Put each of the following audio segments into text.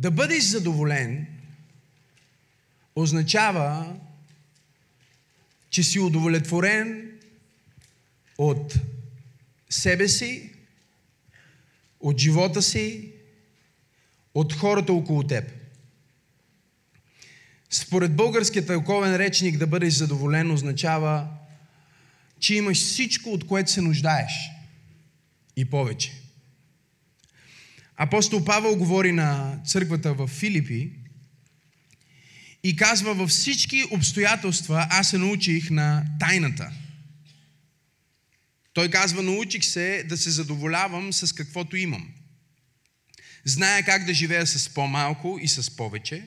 Да бъдеш задоволен означава, че си удовлетворен от себе си, от живота си, от хората около теб. Според българския тълковен речник да бъдеш задоволен означава, че имаш всичко, от което се нуждаеш. И повече. Апостол Павел говори на църквата в Филипи и казва във всички обстоятелства аз се научих на тайната. Той казва, научих се да се задоволявам с каквото имам. Зная как да живея с по-малко и с повече,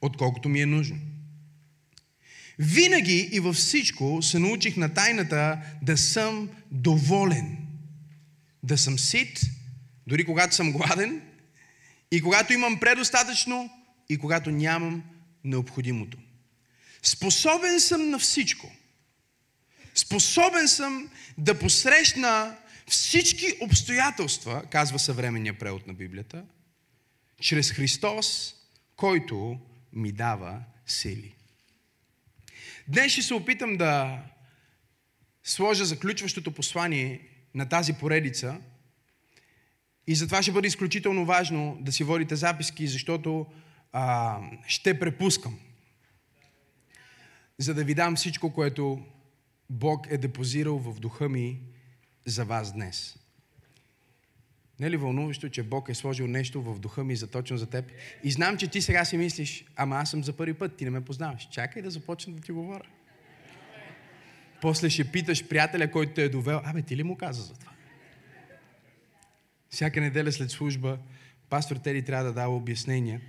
отколкото ми е нужно. Винаги и във всичко се научих на тайната да съм доволен. Да съм сит, дори когато съм гладен, и когато имам предостатъчно, и когато нямам необходимото. Способен съм на всичко. Способен съм да посрещна всички обстоятелства, казва съвременния превод на Библията, чрез Христос, който ми дава сили. Днес ще се опитам да сложа заключващото послание на тази поредица и затова ще бъде изключително важно да си водите записки, защото а, ще препускам. За да ви дам всичко, което Бог е депозирал в духа ми за вас днес. Не е ли вълнуващо, че Бог е сложил нещо в духа ми за точно за теб? И знам, че ти сега си мислиш, ама аз съм за първи път, ти не ме познаваш. Чакай да започна да ти говоря. После ще питаш приятеля, който те е довел, абе ти ли му каза за това? Всяка неделя след служба, пастор Тери трябва да дава обяснения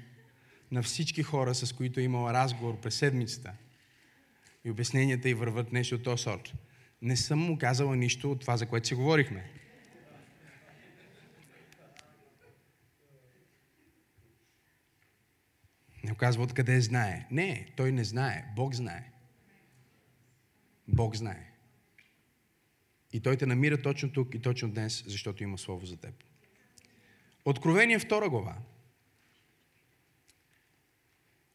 на всички хора, с които е имал разговор през седмицата. И обясненията й върват нещо от този сорт. Не съм му казала нищо от това, за което си говорихме. Не казва откъде знае. Не, той не знае. Бог знае. Бог знае. И той те намира точно тук и точно днес, защото има Слово за теб. Откровение 2 глава.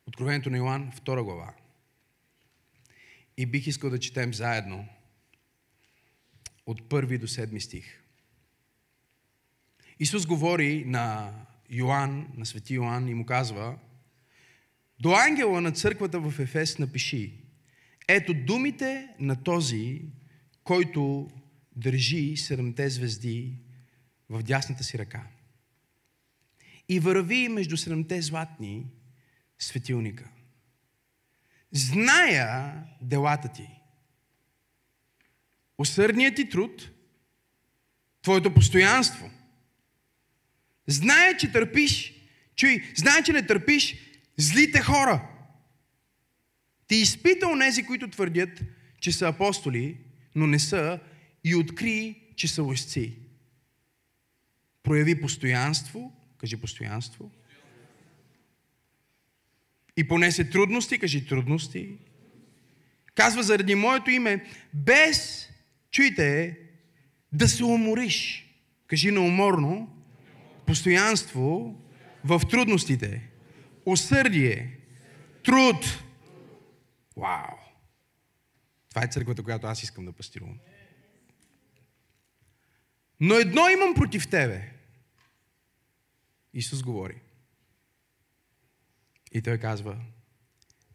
Откровението на Йоанн, 2 глава. И бих искал да четем заедно от първи до седми стих. Исус говори на Йоанн, на свети Йоанн и му казва, до ангела на църквата в Ефес напиши, ето думите на този, който държи седемте звезди в дясната си ръка. И върви между седемте златни светилника. Зная делата ти. Усърдният ти труд, твоето постоянство. Зная, че търпиш, чуй, знае, че не търпиш злите хора. Ти изпита онези, които твърдят, че са апостоли, но не са, и откри, че са лъжци. Прояви постоянство, кажи постоянство, и понесе трудности, кажи трудности. Казва заради моето име, без, чуйте, да се умориш. Кажи неуморно, постоянство в трудностите, усърдие, труд. Вау! Това е църквата, която аз искам да пастирувам. Но едно имам против тебе. Исус говори. И той казва,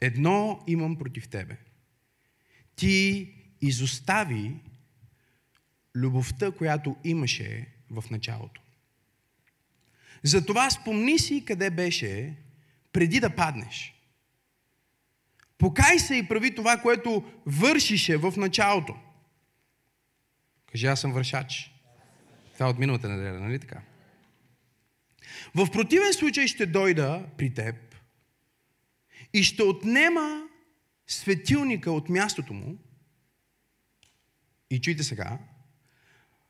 едно имам против тебе. Ти изостави любовта, която имаше в началото. Затова спомни си къде беше преди да паднеш. Покай се и прави това, което вършише в началото. Кажи, аз съм вършач. Това е от миналата неделя, нали така? В противен случай ще дойда при теб и ще отнема светилника от мястото му. И чуйте сега.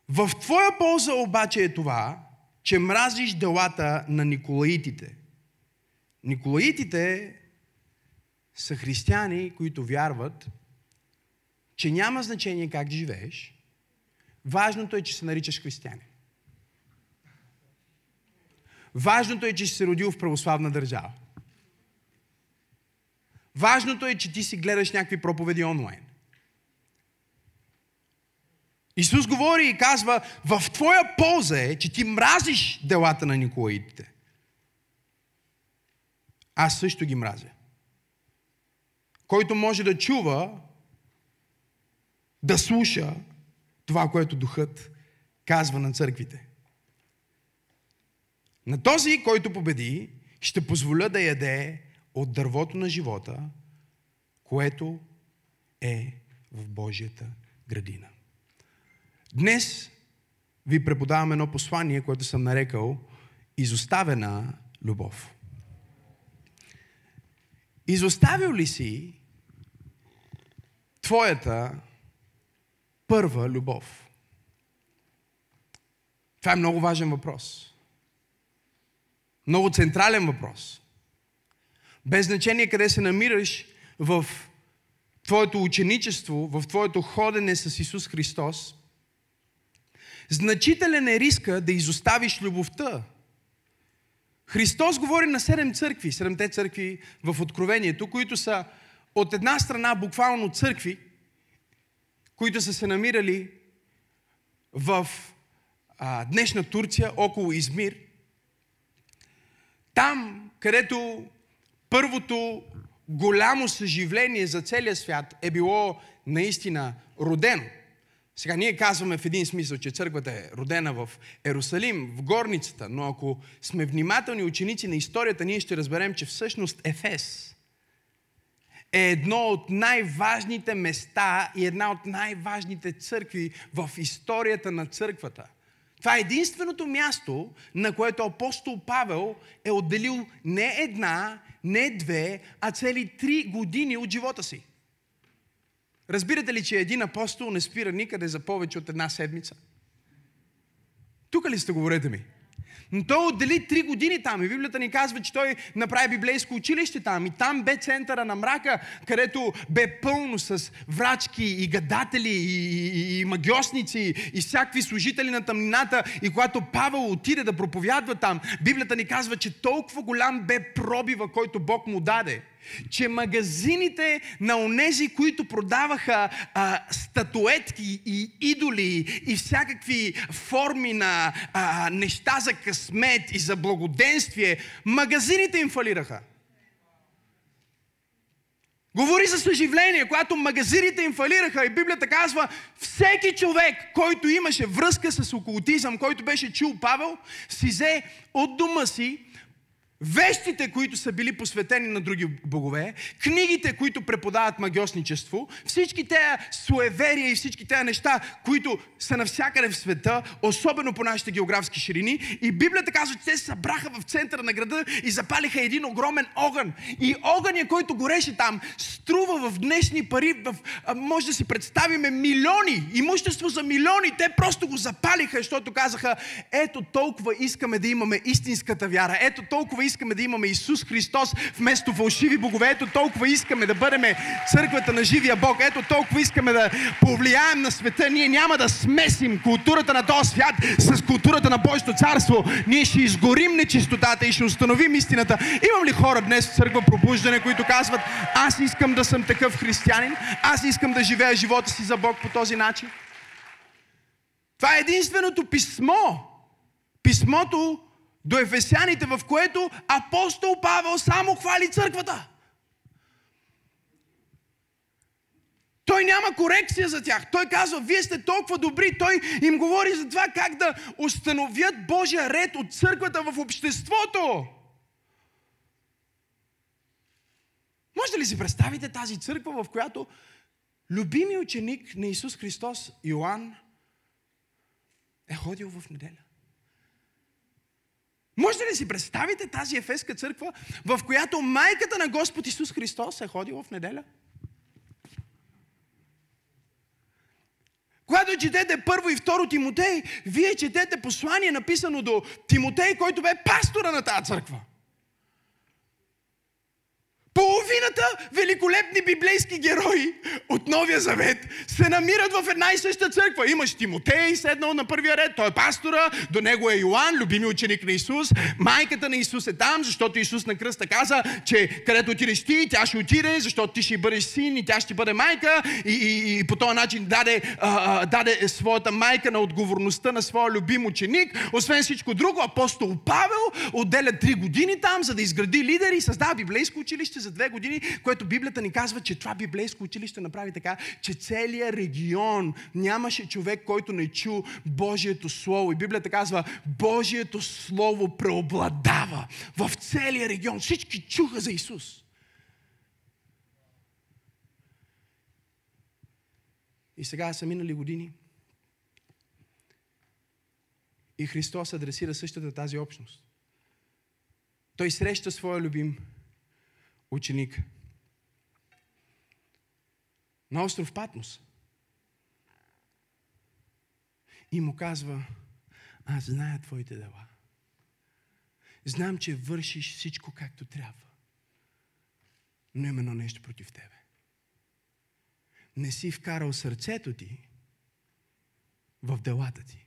В твоя полза обаче е това, че мразиш делата на Николаитите. Николаитите са християни, които вярват, че няма значение как живееш. Важното е, че се наричаш християнин. Важното е, че си се родил в православна държава. Важното е, че ти си гледаш някакви проповеди онлайн. Исус говори и казва, в твоя полза е, че ти мразиш делата на Николаидите. Аз също ги мразя. Който може да чува, да слуша това, което Духът казва на църквите. На този, който победи, ще позволя да яде от дървото на живота, което е в Божията градина. Днес ви преподавам едно послание, което съм нарекал изоставена любов. Изоставил ли си твоята първа любов? Това е много важен въпрос. Много централен въпрос. Без значение къде се намираш в твоето ученичество, в твоето ходене с Исус Христос, значителен е риска да изоставиш любовта. Христос говори на седем църкви, седемте църкви в Откровението, които са от една страна буквално църкви, които са се намирали в а, днешна Турция, около Измир. Там, където първото голямо съживление за целия свят е било наистина родено. Сега ние казваме в един смисъл, че църквата е родена в Ерусалим, в горницата, но ако сме внимателни ученици на историята, ние ще разберем, че всъщност Ефес е едно от най-важните места и една от най-важните църкви в историята на църквата. Това е единственото място, на което апостол Павел е отделил не една, не две, а цели три години от живота си. Разбирате ли, че един апостол не спира никъде за повече от една седмица? Тук ли сте, говорете ми? Но той отдели три години там. И Библията ни казва, че той направи библейско училище там. И там бе центъра на мрака, където бе пълно с врачки и гадатели и, и, и магиосници и всякакви служители на тъмнината. И когато Павел отиде да проповядва там, Библията ни казва, че толкова голям бе пробива, който Бог му даде – че магазините на онези, които продаваха а, статуетки и идоли и всякакви форми на а, неща за късмет и за благоденствие, магазините им фалираха. Говори за съживление, когато магазините им фалираха и Библията казва, всеки човек, който имаше връзка с окултизъм, който беше чул Павел, си взе от дома си Вещите, които са били посветени на други богове, книгите, които преподават магиосничество, всички тези суеверия и всички тези неща, които са навсякъде в света, особено по нашите географски ширини. И Библията казва, че те се събраха в центъра на града и запалиха един огромен огън. И огъня, който гореше там, струва в днешни пари, в, може да си представиме милиони, имущество за милиони. Те просто го запалиха, защото казаха, ето толкова искаме да имаме истинската вяра. Ето толкова искаме да имаме Исус Христос вместо фалшиви богове. Ето толкова искаме да бъдем църквата на живия Бог. Ето толкова искаме да повлияем на света. Ние няма да смесим културата на този свят с културата на Божието царство. Ние ще изгорим нечистотата и ще установим истината. Имам ли хора днес в църква пробуждане, които казват, аз искам да съм такъв християнин, аз искам да живея живота си за Бог по този начин? Това е единственото писмо. Писмото, до Ефесяните, в което апостол Павел само хвали църквата. Той няма корекция за тях. Той казва, вие сте толкова добри. Той им говори за това как да установят Божия ред от църквата в обществото. Може ли си представите тази църква, в която любими ученик на Исус Христос, Йоанн, е ходил в неделя? Може ли си представите тази ефеска църква, в която майката на Господ Исус Христос е ходила в неделя? Когато четете първо и второ Тимотей, вие четете послание написано до Тимотей, който бе пастора на тази църква. Половината великолепни библейски герои от Новия Завет се намират в една и съща църква. Имаш Тимотей, седнал на първия ред, той е пастора, до него е Йоан, любими ученик на Исус. Майката на Исус е там, защото Исус на кръста каза, че където отидеш ти, тя ще отиде, защото ти ще бъдеш син и тя ще бъде майка. И, и, и по този начин даде, а, даде своята майка на отговорността на своя любим ученик. Освен всичко друго, апостол Павел отделя три години там, за да изгради лидери и създава библейско училище за две години, което Библията ни казва, че това библейско училище направи така, че целият регион нямаше човек, който не чу Божието Слово. И Библията казва, Божието Слово преобладава в целия регион. Всички чуха за Исус. И сега са минали години. И Христос адресира същата тази общност. Той среща своя любим ученик на остров Патмос. И му казва, аз зная твоите дела. Знам, че вършиш всичко както трябва. Но има едно нещо против тебе. Не си вкарал сърцето ти в делата ти.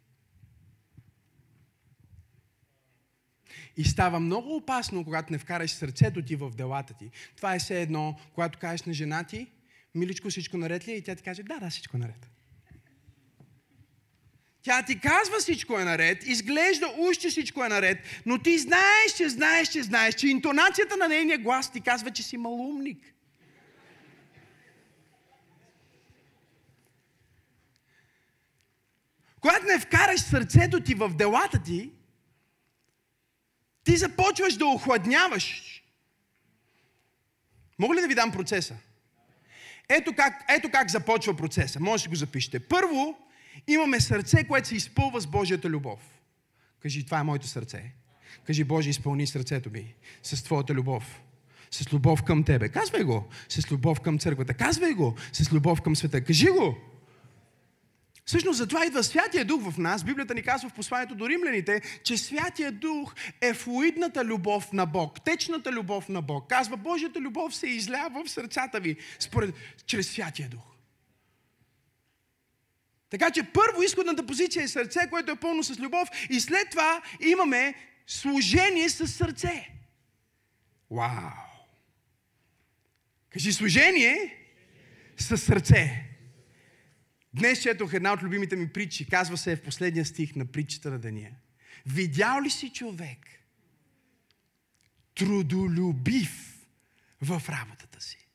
И става много опасно, когато не вкараш сърцето ти в делата ти. Това е все едно, когато кажеш на жена ти, миличко, всичко наред ли? е?» И тя ти каже, да, да, всичко е наред. Тя ти казва всичко е наред, изглежда уж, че всичко е наред, но ти знаеш, че знаеш, че знаеш, че интонацията на нейния глас ти казва, че си малумник. Когато не вкараш сърцето ти в делата ти, ти започваш да охладняваш. Мога ли да ви дам процеса? Ето как, ето как започва процеса. Може да го запишете. Първо, имаме сърце, което се изпълва с Божията любов. Кажи, това е моето сърце. Кажи, Боже, изпълни сърцето ми с Твоята любов. С любов към Тебе. Казвай го. С любов към църквата. Казвай го. С любов към света. Кажи го. Всъщност затова идва Святия Дух в нас. Библията ни казва в посланието до римляните, че Святия Дух е флуидната любов на Бог, течната любов на Бог. Казва, Божията любов се излява в сърцата ви според, чрез Святия Дух. Така че първо изходната позиция е сърце, което е пълно с любов и след това имаме служение с сърце. Вау! Кажи служение с сърце. Днес четох една от любимите ми притчи. Казва се в последния стих на притчата на Дания. Видял ли си човек трудолюбив в работата си?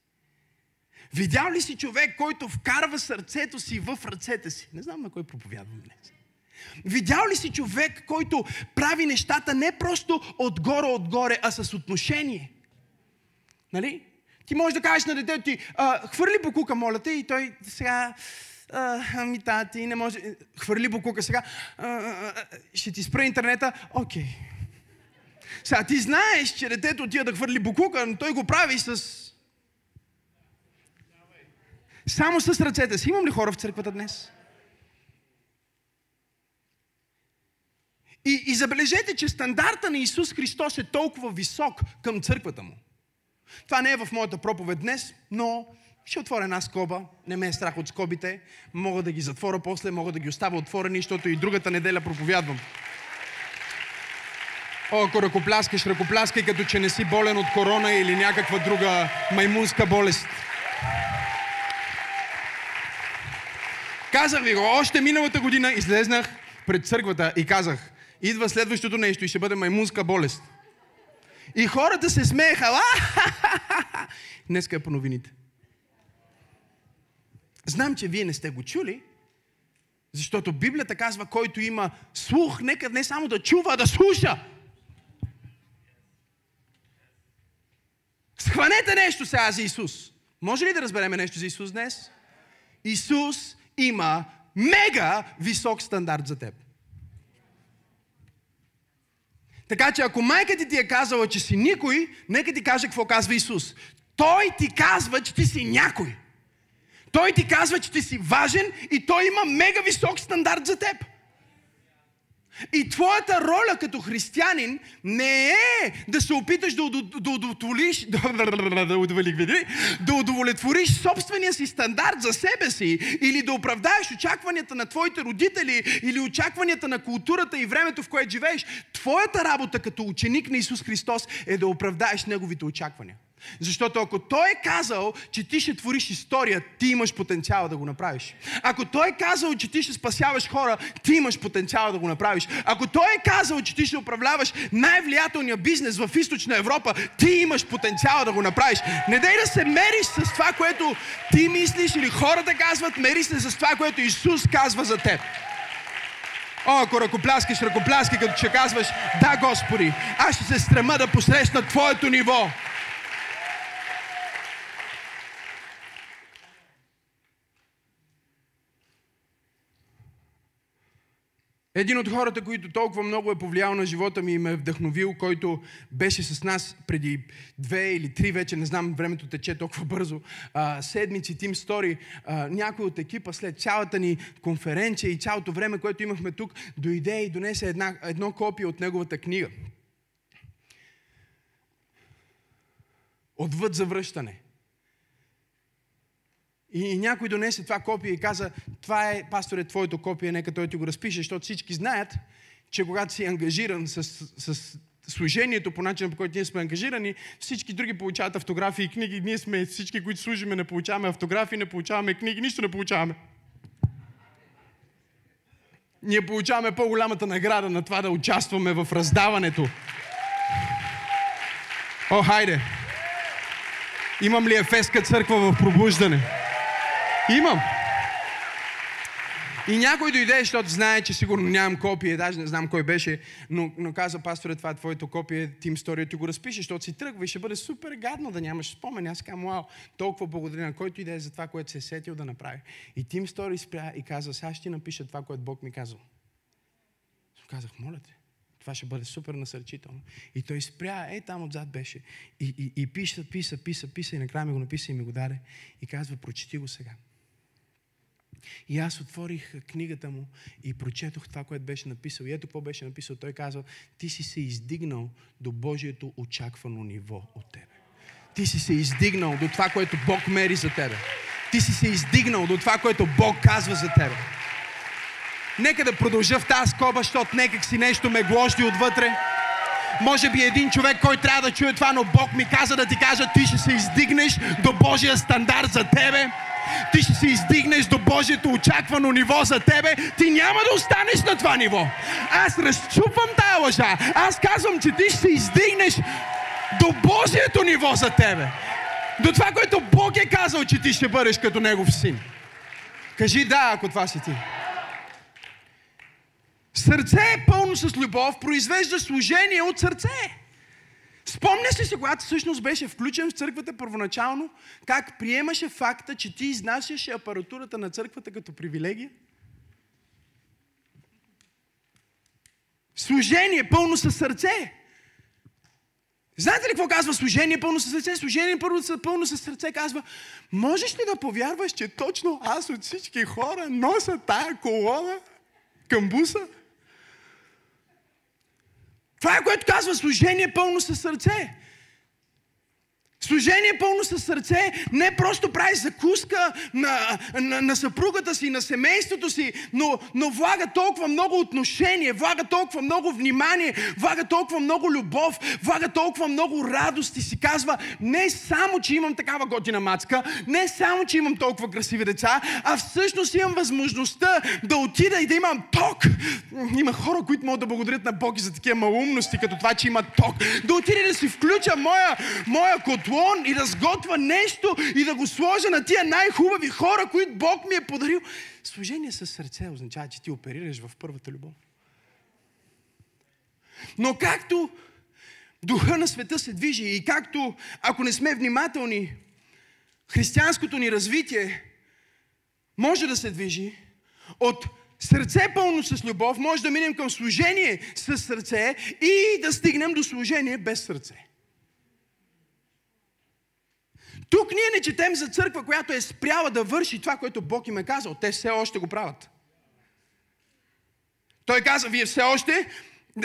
Видял ли си човек, който вкарва сърцето си в ръцете си? Не знам на кой проповядвам днес. Видял ли си човек, който прави нещата не просто отгоре-отгоре, а с отношение? Нали? Ти можеш да кажеш на детето ти, хвърли покука, моля те, и той сега ами тати, не може, хвърли букука сега, а, ще ти спра интернета, окей. Okay. Сега ти знаеш, че детето отива да хвърли букука, но той го прави с... Само с ръцете си. Имам ли хора в църквата днес? И, и забележете, че стандарта на Исус Христос е толкова висок към църквата му. Това не е в моята проповед днес, но ще отворя една скоба. Не ме е страх от скобите. Мога да ги затворя после, мога да ги оставя отворени, защото и другата неделя проповядвам. О, ако ръкопляскаш, ръкопляскай като че не си болен от корона или някаква друга маймунска болест. Казах ви го, още миналата година излезнах пред църквата и казах, идва следващото нещо и ще бъде маймунска болест. И хората се смееха. Днеска е по новините. Знам, че вие не сте го чули, защото Библията казва, който има слух, нека не само да чува, а да слуша. Схванете нещо сега за Исус. Може ли да разберем нещо за Исус днес? Исус има мега висок стандарт за теб. Така че ако майка ти ти е казала, че си никой, нека ти каже какво казва Исус. Той ти казва, че ти си някой. Той ти казва, че ти си важен и той има мега висок стандарт за теб. И твоята роля като християнин не е да се опиташ да, да, удовлетвориш, да удовлетвориш собствения си стандарт за себе си или да оправдаеш очакванията на твоите родители или очакванията на културата и времето, в което живееш. Твоята работа като ученик на Исус Христос е да оправдаеш неговите очаквания. Защото ако той е казал, че ти ще твориш история, ти имаш потенциал да го направиш. Ако той е казал, че ти ще спасяваш хора, ти имаш потенциал да го направиш. Ако той е казал, че ти ще управляваш най-влиятелния бизнес в източна Европа, ти имаш потенциал да го направиш. Не дай да се мериш с това, което ти мислиш или хората казват, мери се с това, което Исус казва за теб. О, ако ръкопляскаш, ръкопляски, като че казваш, да, Господи, аз ще се стрема да посрещна Твоето ниво. Един от хората, които толкова много е повлиял на живота ми и ме е вдъхновил, който беше с нас преди две или три вече, не знам, времето тече толкова бързо, а, седмици, Тим Стори, а, някой от екипа след цялата ни конференция и цялото време, което имахме тук, дойде и донесе една, едно копие от неговата книга. Отвъд завръщане. И някой донесе това копие и каза, това е, пасторе, твоето копие, нека той ти го разпише, защото всички знаят, че когато си ангажиран с, с служението по начина, по който ние сме ангажирани, всички други получават автографии и книги. Ние сме всички, които служиме, не получаваме автографии, не получаваме книги, нищо не получаваме. Ние получаваме по-голямата награда на това да участваме в раздаването. О, хайде! Имам ли Ефеска църква в пробуждане? Имам. И някой дойде, защото знае, че сигурно нямам копие, даже не знам кой беше, но, но каза, пасторе, това е твоето копие, Тим Стори, ти го разпишеш, защото си тръгва и ще бъде супер гадно да нямаш спомен. Аз казвам, вау, толкова благодаря на който иде за това, което се е сетил да направи. И Тим Стори спря и каза, сега ще ти напиша това, което Бог ми казал. Казах, моля те, това ще бъде супер насърчително. И той спря, е там отзад беше. И, и, и писа, писа, писа, писа и накрая ми го написа и ми го даде. И казва, прочети го сега. И аз отворих книгата му и прочетох това, което беше написал. И ето какво беше написал. Той казва, ти си се издигнал до Божието очаквано ниво от тебе. Ти си се издигнал до това, което Бог мери за тебе. Ти си се издигнал до това, което Бог казва за тебе. Нека да продължа в тази скоба, защото некак си нещо ме гложди отвътре. Може би един човек, който трябва да чуе това, но Бог ми каза да ти кажа, ти ще се издигнеш до Божия стандарт за тебе. Ти ще се издигнеш до Божието очаквано ниво за тебе. Ти няма да останеш на това ниво. Аз разчупвам тая лъжа. Аз казвам, че ти ще се издигнеш до Божието ниво за тебе. До това, което Бог е казал, че ти ще бъдеш като Негов син. Кажи да, ако това си ти. Сърце е пълно с любов, произвежда служение от сърце. Спомняш ли се, когато всъщност беше включен в църквата първоначално, как приемаше факта, че ти изнасяше апаратурата на църквата като привилегия? Служение пълно със сърце. Знаете ли какво казва служение пълно със сърце? Служение първо пълно със сърце казва, можеш ли да повярваш, че точно аз от всички хора нося тая колона към буса? Това е което казва служение пълно със сърце. Служение пълно със сърце не просто прави закуска на, на, на съпругата си, на семейството си, но, но влага толкова много отношение, влага толкова много внимание, влага толкова много любов, влага толкова много радост и си казва не само, че имам такава готина мацка, не само, че имам толкова красиви деца, а всъщност имам възможността да отида и да имам ток. Има хора, които могат да благодарят на Бог и за такива малумности, като това, че има ток. Да отида да си включа моя, моя котло подслон и да сготвя нещо и да го сложа на тия най-хубави хора, които Бог ми е подарил. Служение със сърце означава, че ти оперираш в първата любов. Но както духа на света се движи и както, ако не сме внимателни, християнското ни развитие може да се движи от сърце пълно с любов, може да минем към служение с сърце и да стигнем до служение без сърце. Тук ние не четем за църква, която е спряла да върши това, което Бог им е казал. Те все още го правят. Той каза, вие все още,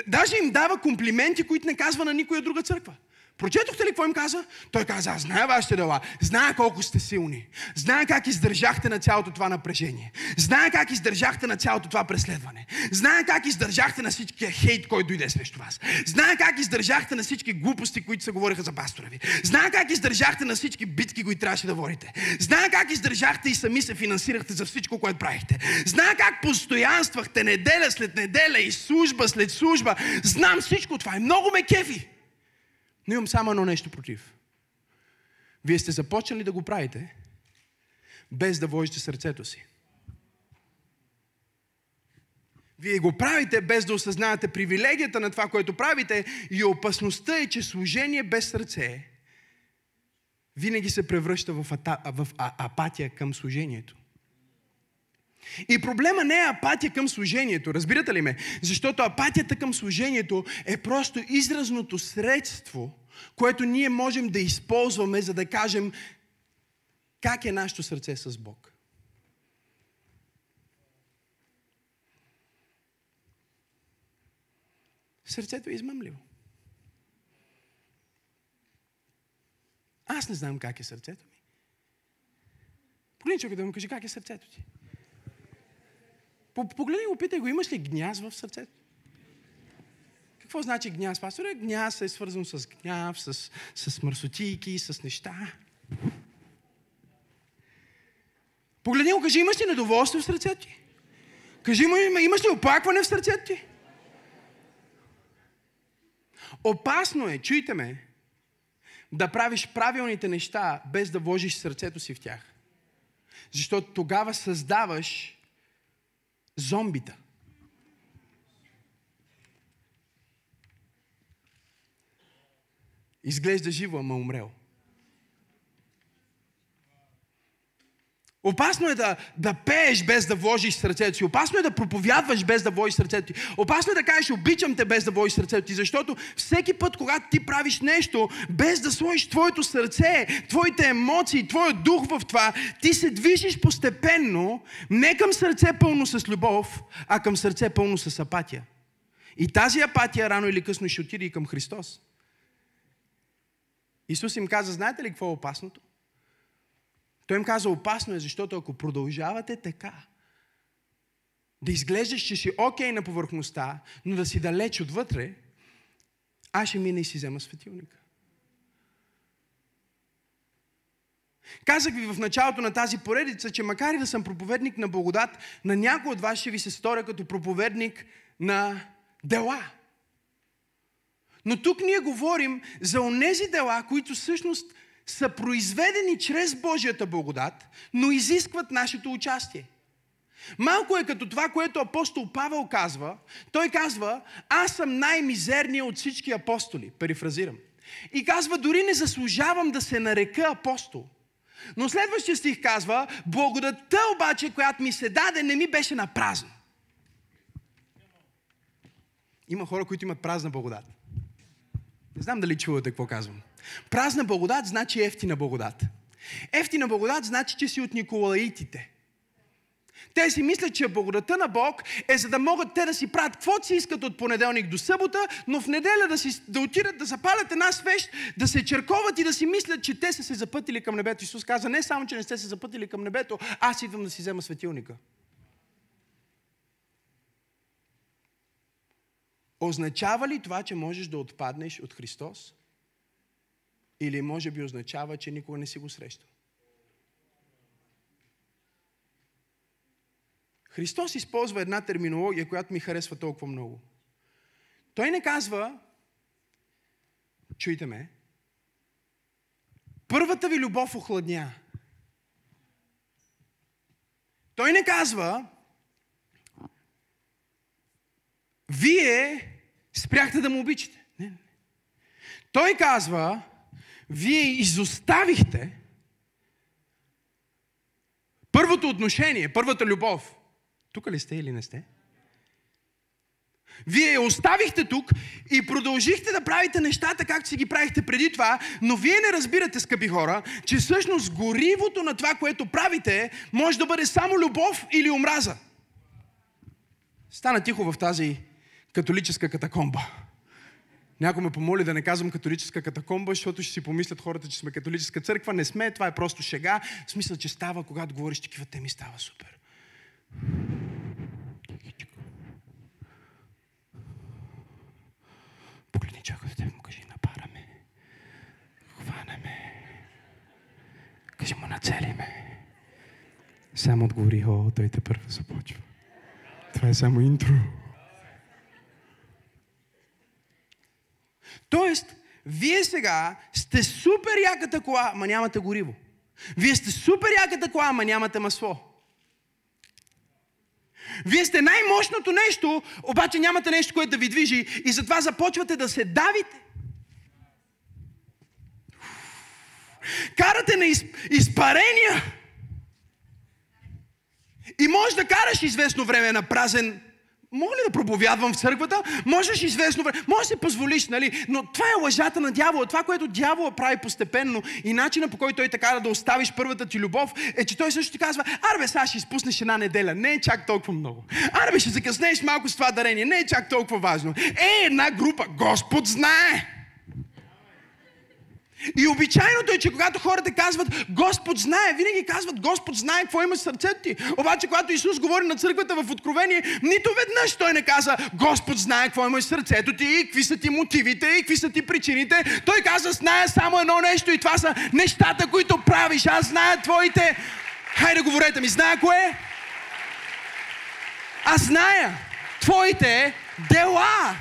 даже им дава комплименти, които не казва на никоя друга църква. Прочетохте ли какво им каза? Той каза, аз знае вашите дела, знае колко сте силни, знае как издържахте на цялото това напрежение, знае как издържахте на цялото това преследване, знае как издържахте на всички хейт, който дойде срещу вас, знае как издържахте на всички глупости, които се говориха за пастора ви, знае как издържахте на всички битки, които трябваше да водите, знае как издържахте и сами се финансирахте за всичко, което правихте, знае как постоянствахте неделя след неделя и служба след служба, знам всичко това и много ме кефи. Но имам само едно нещо против. Вие сте започнали да го правите, без да вложите сърцето си. Вие го правите без да осъзнавате привилегията на това, което правите и опасността е, че служение без сърце винаги се превръща в, ата, в а, апатия към служението. И проблема не е апатия към служението, разбирате ли ме? Защото апатията към служението е просто изразното средство, което ние можем да използваме, за да кажем как е нашето сърце с Бог. Сърцето е измъмливо. Аз не знам как е сърцето ми. Погледни човек да му каже как е сърцето ти. Погледни го, питай го, имаш ли гняз в сърцето? Какво значи гняз, пасторе? Гняз е свързан с гняв, с, с мърсотийки, с неща. Погледни го, кажи, имаш ли недоволство в сърцето ти? Кажи му, имаш ли оплакване в сърцето ти? Опасно е, чуйте ме, да правиш правилните неща, без да вложиш сърцето си в тях. Защото тогава създаваш зомбита. Изглежда живо, ама умрел. Опасно е да, да пееш без да вложиш сърцето си. Опасно е да проповядваш без да вложиш сърцето ти. Опасно е да кажеш обичам те без да вложиш сърцето ти, защото всеки път, когато ти правиш нещо без да сложиш твоето сърце, твоите емоции, твоят дух в това, ти се движиш постепенно не към сърце пълно с любов, а към сърце пълно с апатия. И тази апатия рано или късно ще отиде и към Христос. Исус им каза, знаете ли какво е опасното? Той им каза, опасно е, защото ако продължавате така, да изглеждаш, че си окей okay на повърхността, но да си далеч отвътре, аз ще мина и си взема светилника. Казах ви в началото на тази поредица, че макар и да съм проповедник на благодат, на някой от вас ще ви се сторя като проповедник на дела. Но тук ние говорим за онези дела, които всъщност са произведени чрез Божията благодат, но изискват нашето участие. Малко е като това, което апостол Павел казва. Той казва, аз съм най-мизерният от всички апостоли. Перифразирам. И казва, дори не заслужавам да се нарека апостол. Но следващия стих казва, благодатта обаче, която ми се даде, не ми беше на празно. Има хора, които имат празна благодат. Не знам дали чувате какво казвам. Празна благодат значи ефтина благодат. Ефтина благодат значи, че си от Николаитите. Те си мислят, че благодата на Бог е за да могат те да си правят каквото си искат от понеделник до събота, но в неделя да, си, да отидат да запалят една свещ, да се черковат и да си мислят, че те са се запътили към небето. Исус каза, не само, че не сте се запътили към небето, аз идвам да си взема светилника. Означава ли това, че можеш да отпаднеш от Христос? Или може би означава, че никога не си го срещал? Христос използва една терминология, която ми харесва толкова много. Той не казва, чуйте ме, първата ви любов охладня. Той не казва, вие спряхте да му обичате. Не, не. Той казва, вие изоставихте първото отношение, първата любов. Тук ли сте или не сте? Вие я оставихте тук и продължихте да правите нещата, както си ги правихте преди това, но вие не разбирате, скъпи хора, че всъщност горивото на това, което правите, може да бъде само любов или омраза. Стана тихо в тази католическа катакомба. Някой ме помоли да не казвам католическа катакомба, защото ще си помислят хората, че сме католическа църква. Не сме, това е просто шега. В смисъл, че става, когато говориш такива теми, става супер. Погледни чакай теб, му кажи, напараме. Хванаме. Кажи му, нацелиме. Само отговори, о, той те първо започва. Това е само интро. Тоест, вие сега сте супер яката кола, ама нямате гориво. Вие сте супер яката кола, ама нямате масло. Вие сте най-мощното нещо, обаче нямате нещо, което да ви движи и затова започвате да се давите. Карате на из, изпарения. И можеш да караш известно време на празен Мога ли да проповядвам в църквата? Можеш известно време. Може да си позволиш, нали? Но това е лъжата на дявола. Това, което дявола прави постепенно и начина по който той те кара да оставиш първата ти любов, е, че той също ти казва, арбе, сега ще изпуснеш една неделя. Не е чак толкова много. Арбе, ще закъснеш малко с това дарение. Не е чак толкова важно. Е, една група. Господ знае. И обичайното е, че когато хората казват Господ знае, винаги казват Господ знае какво има в сърцето ти. Обаче, когато Исус говори на църквата в Откровение, нито веднъж той не каза Господ знае какво има в сърцето ти, и какви са ти мотивите, и какви са ти причините. Той каза, знае само едно нещо и това са нещата, които правиш. Аз зная твоите... Хайде, говорете ми, зная кое? Аз зная твоите дела.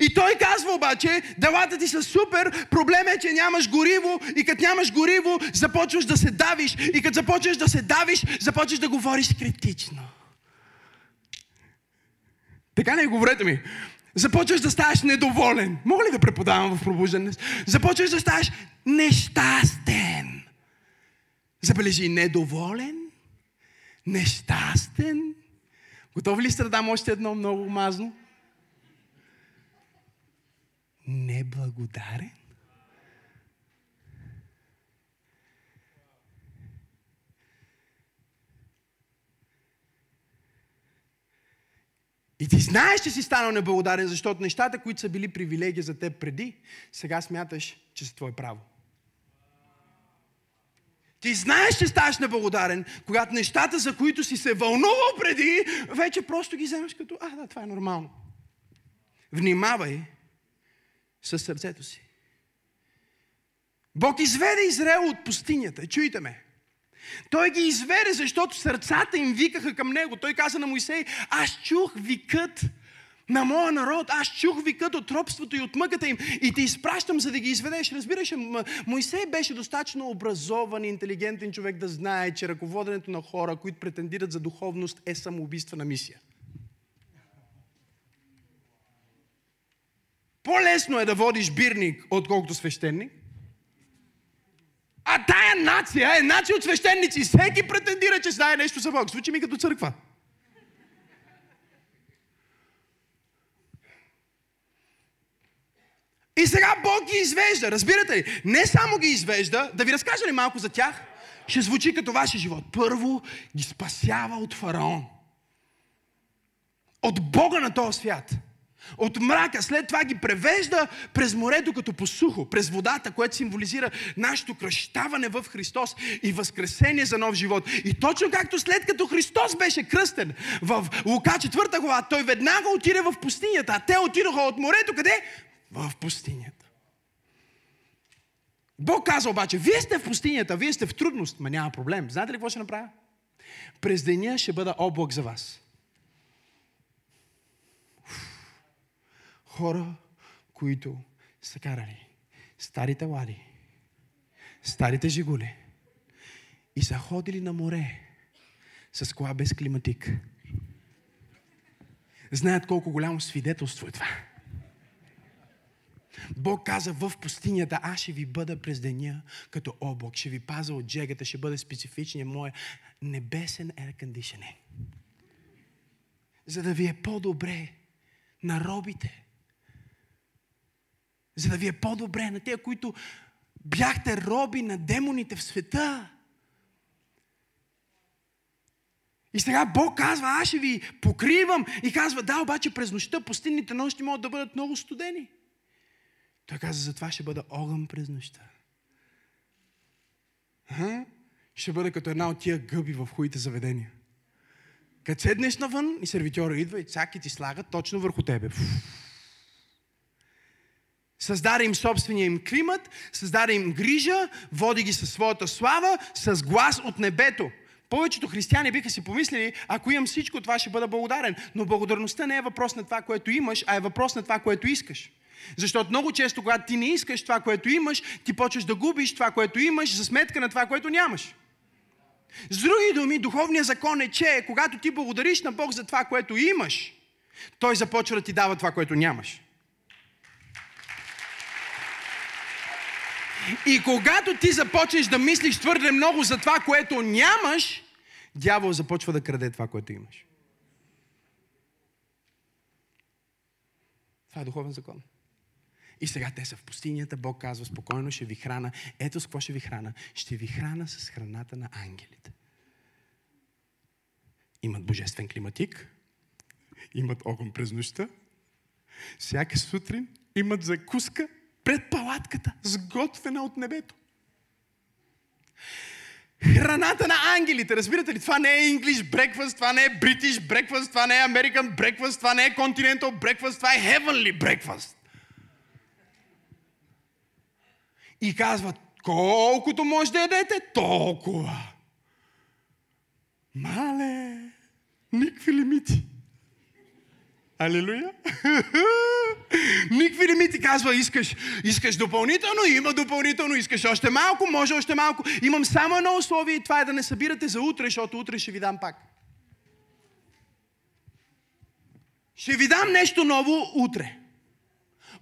И той казва обаче, делата ти са супер, проблем е, че нямаш гориво и като нямаш гориво, започваш да се давиш. И като започваш да се давиш, започваш да говориш критично. Така не говорете ми. Започваш да ставаш недоволен. Мога ли да преподавам в пробуждане? Започваш да ставаш нещастен. Забележи, недоволен, нещастен. Готови ли сте да дам още едно много мазно? Неблагодарен? И ти знаеш, че си станал неблагодарен, защото нещата, които са били привилегия за теб преди, сега смяташ, че са твое право. Ти знаеш, че ставаш неблагодарен, когато нещата, за които си се вълнувал преди, вече просто ги вземеш като, а, да, това е нормално. Внимавай, със сърцето си. Бог изведе Израел от пустинята. Чуйте ме. Той ги изведе, защото сърцата им викаха към него. Той каза на Моисей, аз чух викът на моя народ, аз чух викът от робството и от мъката им и те изпращам, за да ги изведеш. Разбираш, Моисей беше достатъчно образован и интелигентен човек да знае, че ръководенето на хора, които претендират за духовност, е самоубийствена мисия. По-лесно е да водиш бирник, отколкото свещеник. А тая нация е нация от свещеници. Всеки претендира, че знае нещо за Бог. Звучи ми като църква. И сега Бог ги извежда. Разбирате ли? Не само ги извежда, да ви разкажа ли малко за тях? Ще звучи като вашия живот. Първо ги спасява от фараон. От Бога на този свят от мрака, след това ги превежда през морето като по сухо, през водата, което символизира нашето кръщаване в Христос и възкресение за нов живот. И точно както след като Христос беше кръстен в Лука 4 глава, той веднага отиде в пустинята, а те отидоха от морето къде? В пустинята. Бог каза обаче, вие сте в пустинята, вие сте в трудност, ма няма проблем. Знаете ли какво ще направя? През деня ще бъда облак за вас. Хора, които са карали старите лади, старите жигули и са ходили на море с кола без климатик. Знаят колко голямо свидетелство е това. Бог каза в пустинята, аз ще ви бъда през деня като облак, ще ви паза от джегата, ще бъде специфичния моя небесен conditioning. За да ви е по-добре на робите за да ви е по-добре на тези, които бяхте роби на демоните в света. И сега Бог казва, аз ще ви покривам. И казва, да, обаче през нощта пустинните нощи могат да бъдат много студени. Той каза, затова ще бъда огън през нощта. А? Ще бъде като една от тия гъби в хуите заведения. Като седнеш навън и сервитьора идва и цаки ти слага точно върху тебе. Създаде им собствения им климат, създаде им грижа, води ги със своята слава, с глас от небето. Повечето християни биха си помислили, ако имам всичко, това ще бъда благодарен. Но благодарността не е въпрос на това, което имаш, а е въпрос на това, което искаш. Защото много често, когато ти не искаш това, което имаш, ти почваш да губиш това, което имаш, за сметка на това, което нямаш. С други думи, духовният закон е, че когато ти благодариш на Бог за това, което имаш, Той започва да ти дава това, което нямаш. И когато ти започнеш да мислиш твърде много за това, което нямаш, дявол започва да краде това, което имаш. Това е духовен закон. И сега те са в пустинята, Бог казва, спокойно ще ви храна. Ето с какво ще ви храна. Ще ви храна с храната на ангелите. Имат божествен климатик, имат огън през нощта, всяка сутрин имат закуска пред палатката, сготвена от небето. Храната на ангелите, разбирате ли? Това не е English breakfast, това не е British breakfast, това не е American breakfast, това не е Continental breakfast, това е Heavenly breakfast. И казват, колкото може да ядете, толкова. Мале, никакви лимити. Алилуя. Никакви лимити казва, искаш, искаш допълнително, има допълнително, искаш още малко, може още малко. Имам само едно условие и това е да не събирате за утре, защото утре ще ви дам пак. Ще ви дам нещо ново утре.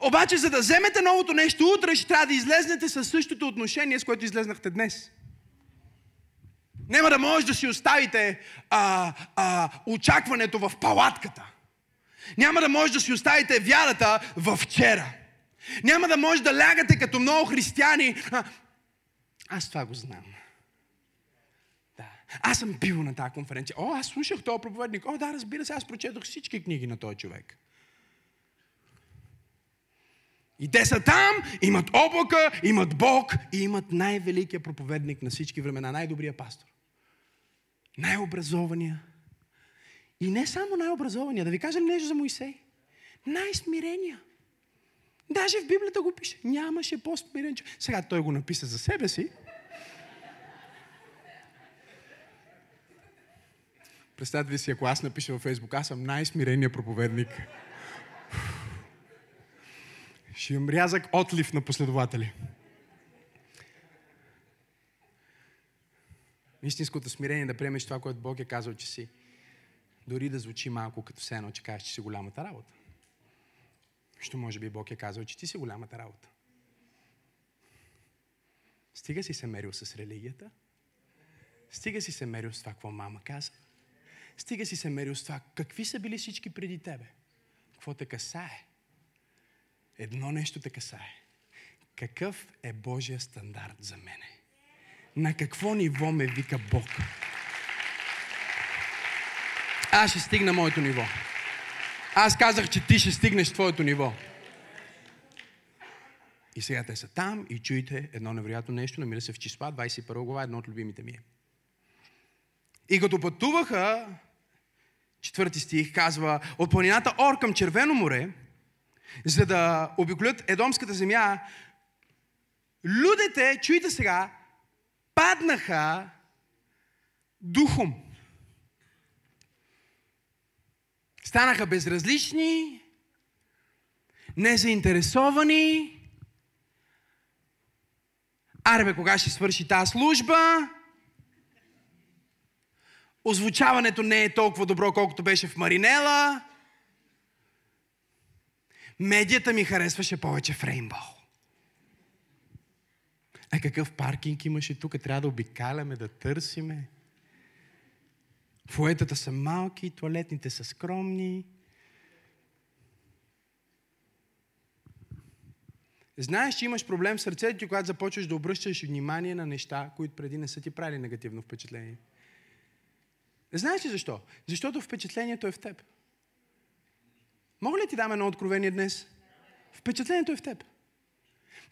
Обаче, за да вземете новото нещо утре, ще трябва да излезнете със същото отношение, с което излезнахте днес. Няма да може да си оставите а, а, очакването в палатката. Няма да може да си оставите вярата в вчера. Няма да може да лягате като много християни. А, аз това го знам. Да. Аз съм бил на тази конференция. О, аз слушах този проповедник. О, да, разбира се, аз прочетох всички книги на този човек. И те са там, имат облака, имат Бог и имат най-великия проповедник на всички времена, най-добрия пастор. Най-образования. И не само най-образования, да ви кажа нещо за Моисей. Най-смирения. Даже в Библията го пише. Нямаше по-смирен човек. Сега той го написа за себе си. Представете ви си, ако аз напиша във Фейсбук, аз съм най-смирения проповедник. Ще имам рязък отлив на последователи. Истинското смирение е да приемеш това, което Бог е казал, че си. Дори да звучи малко като се едно, че кажеш, че си голямата работа. Що може би Бог е казал, че ти си голямата работа. Стига си се мерил с религията. Стига си се мерил с това, какво мама каза. Стига си се мерил с това, какви са били всички преди тебе. Какво те касае. Едно нещо те касае. Какъв е Божия стандарт за мене? На какво ниво ме вика Бог? Аз ще стигна моето ниво. Аз казах, че ти ще стигнеш твоето ниво. И сега те са там и чуйте едно невероятно нещо, намира се в числа, 21 глава, едно от любимите ми е. И като пътуваха, четвърти стих казва, от планината Ор към Червено море, за да обиколят Едомската земя, людите, чуйте сега, паднаха духом. Станаха безразлични, незаинтересовани. Арбе, кога ще свърши тази служба? Озвучаването не е толкова добро, колкото беше в Маринела. Медията ми харесваше повече в Рейнбоу. А какъв паркинг имаше тук? Трябва да обикаляме, да търсиме. Фуетата са малки, туалетните са скромни. Знаеш, че имаш проблем в сърцето ти, когато започваш да обръщаш внимание на неща, които преди не са ти правили негативно впечатление. Знаеш ли защо? Защото впечатлението е в теб. Мога ли ти дам едно откровение днес? Впечатлението е в теб.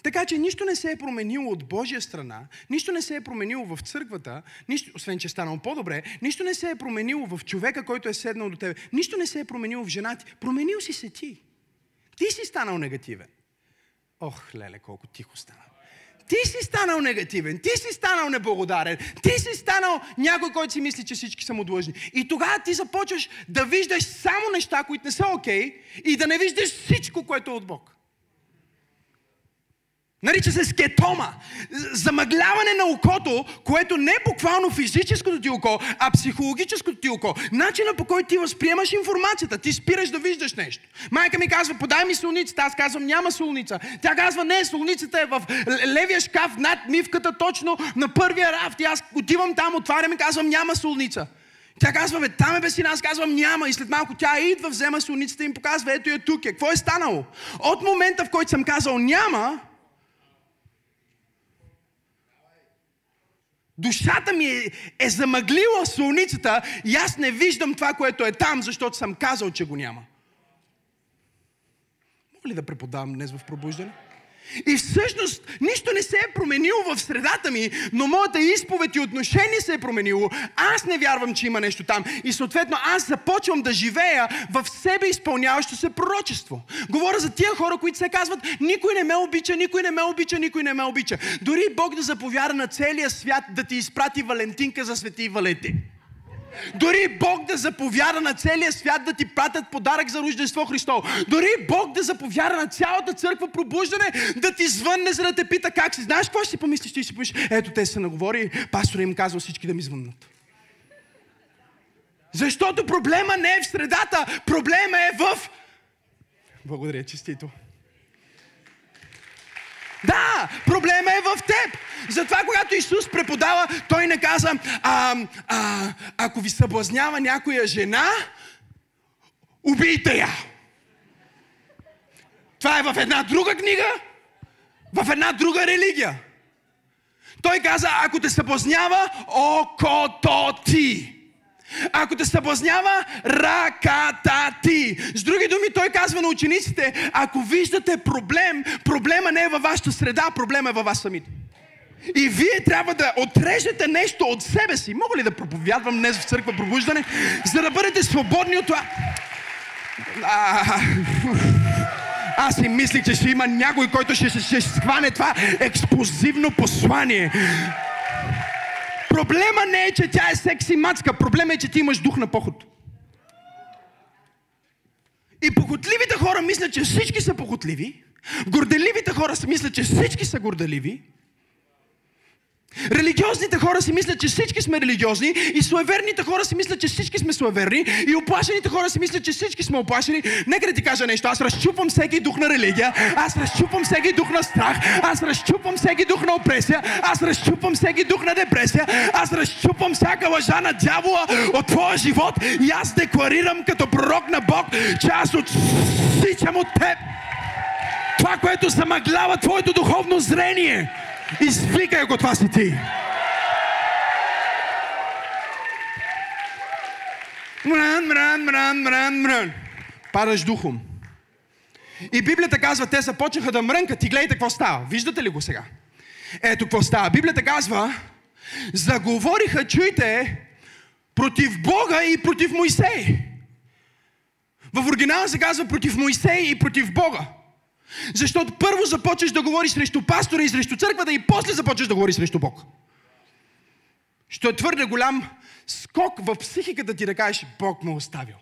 Така че нищо не се е променило от Божия страна, нищо не се е променило в църквата, нищо, освен че е станало по-добре, нищо не се е променило в човека, който е седнал до тебе, нищо не се е променило в жена ти. Променил си се ти. Ти си станал негативен. Ох, леле, колко тихо стана. Ти си станал негативен, ти си станал неблагодарен, ти си станал някой, който си мисли, че всички са му длъжни. И тогава ти започваш да виждаш само неща, които не са окей, okay, и да не виждаш всичко, което е от Бог. Нарича се скетома. Замъгляване на окото, което не е буквално физическото ти око, а психологическото ти око. Начина по който ти възприемаш информацията. Ти спираш да виждаш нещо. Майка ми казва, подай ми солницата. Аз казвам, няма солница. Тя казва, не, солницата е в левия шкаф над мивката, точно на първия рафт. И аз отивам там, отварям и казвам, няма солница. Тя казва, бе, там е бесина, аз казвам няма. И след малко тя идва, взема солницата и им показва, ето я тук е. Какво е станало? От момента, в който съм казал няма, Душата ми е, е замъглила солницата и аз не виждам това, което е там, защото съм казал, че го няма. Мога ли да преподавам днес в пробуждане? И всъщност нищо не се е променило в средата ми, но моята изповед и отношение се е променило. Аз не вярвам, че има нещо там. И съответно аз започвам да живея в себе изпълняващо се пророчество. Говоря за тия хора, които се казват, никой не ме обича, никой не ме обича, никой не ме обича. Дори Бог да заповяда на целия свят да ти изпрати Валентинка за свети Валентин. Дори Бог да заповяда на целия свят да ти пратят подарък за Рождество Христово. Дори Бог да заповяда на цялата църква пробуждане да ти звънне, за да те пита как си. Знаеш какво ще си помислиш? Ти си помислиш, ето те са наговори, пастора им казва всички да ми звъннат. Защото проблема не е в средата, проблема е в... Благодаря, честито. Да, проблема е в теб. Затова, когато Исус преподава, той не каза, а, а, ако ви съблазнява някоя жена, убийте я. Това е в една друга книга, в една друга религия. Той каза, ако те съблазнява, окото ти. Ако те съблазнява, ръката ти. С други думи, той казва на учениците, ако виждате проблем, проблема не е във вашата среда, проблема е във вас самите. И вие трябва да отрежете нещо от себе си. Мога ли да проповядвам днес в църква пробуждане, за да бъдете свободни от това? А, аз си мислих, че ще има някой, който ще, ще, ще схване това експлозивно послание. Проблема не е, че тя е секси мацка. Проблема е, че ти имаш дух на поход. И похотливите хора мислят, че всички са похотливи. Горделивите хора мислят, че всички са горделиви. Религиозните хора си мислят, че всички сме религиозни и суеверните хора си мислят, че всички сме суеверни и оплашените хора си мислят, че всички сме оплашени. Нека да ти кажа нещо. Аз разчупвам всеки дух на религия, аз разчупвам всеки дух на страх, аз разчупвам всеки дух на опресия, аз разчупвам всеки дух на депресия, аз разчупвам всяка лъжа на дявола от твоя живот и аз декларирам като пророк на Бог, че аз отсичам от теб това, което замъглява твоето духовно зрение. Извикай го, това си ти. Мран, мран, мран, мран, мран. Падаш духом. И Библията казва, те започнаха да мрънкат и гледайте какво става. Виждате ли го сега? Ето какво става. Библията казва, заговориха, чуйте, против Бога и против Моисей. В оригинала се казва против Моисей и против Бога. Защото първо започваш да говориш срещу пастора и срещу църквата и после започваш да говориш срещу Бог. Що е твърде голям скок в психиката ти да кажеш Бог ме е оставил.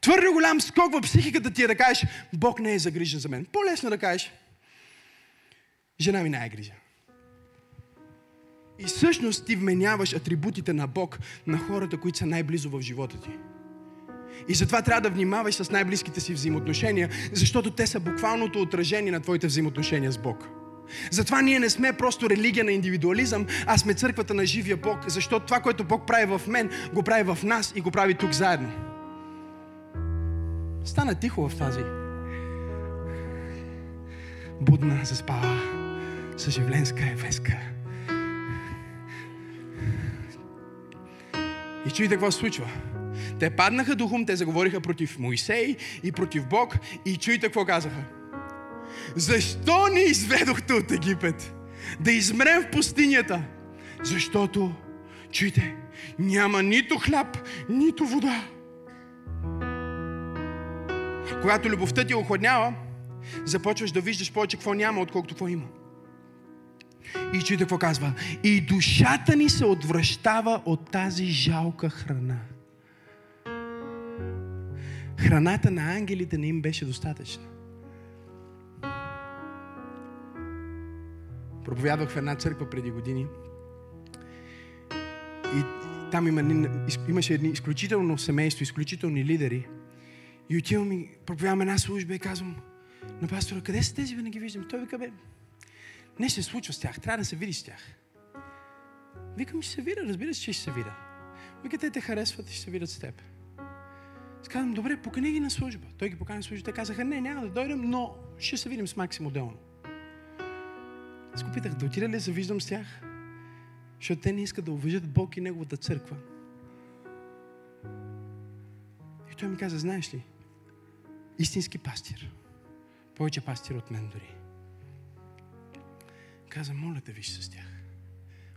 Твърде голям скок в психиката ти е да кажеш Бог не е загрижен за мен. По-лесно да кажеш жена ми не е грижа. И всъщност ти вменяваш атрибутите на Бог на хората, които са най-близо в живота ти. И затова трябва да внимаваш с най-близките си взаимоотношения, защото те са буквалното отражение на твоите взаимоотношения с Бог. Затова ние не сме просто религия на индивидуализъм, а сме църквата на живия Бог, защото това, което Бог прави в мен, го прави в нас и го прави тук заедно. Стана тихо в тази будна, заспала, съживленска евеска чуйте какво се случва. Те паднаха духом, те заговориха против Моисей и против Бог и чуйте какво казаха. Защо ни изведохте от Египет? Да измрем в пустинята. Защото, чуйте, няма нито хляб, нито вода. Когато любовта ти охладнява, започваш да виждаш повече какво няма, отколкото какво има. И чуйте какво казва. И душата ни се отвръщава от тази жалка храна. Храната на ангелите не им беше достатъчна. Проповядвах в една църква преди години. И там има, имаше едни изключително семейство, изключителни лидери. И отивам и проповядвам една служба и казвам на пастора, къде са тези, не ги виждам? Той вика, бе, не се случва с тях, трябва да се види с тях. Викам, ще се видя, разбира се, че ще се видя. Вика, те те харесват и ще се видят с теб. Казвам, добре, покани ги на служба. Той ги покани на служба. Те казаха, не, няма да дойдем, но ще се видим с Максим отделно. Аз го питах, да отида ли да виждам с тях? Защото те не искат да уважат Бог и Неговата църква. И той ми каза, знаеш ли, истински пастир, повече пастир от мен дори. Каза, моля те, виж с тях.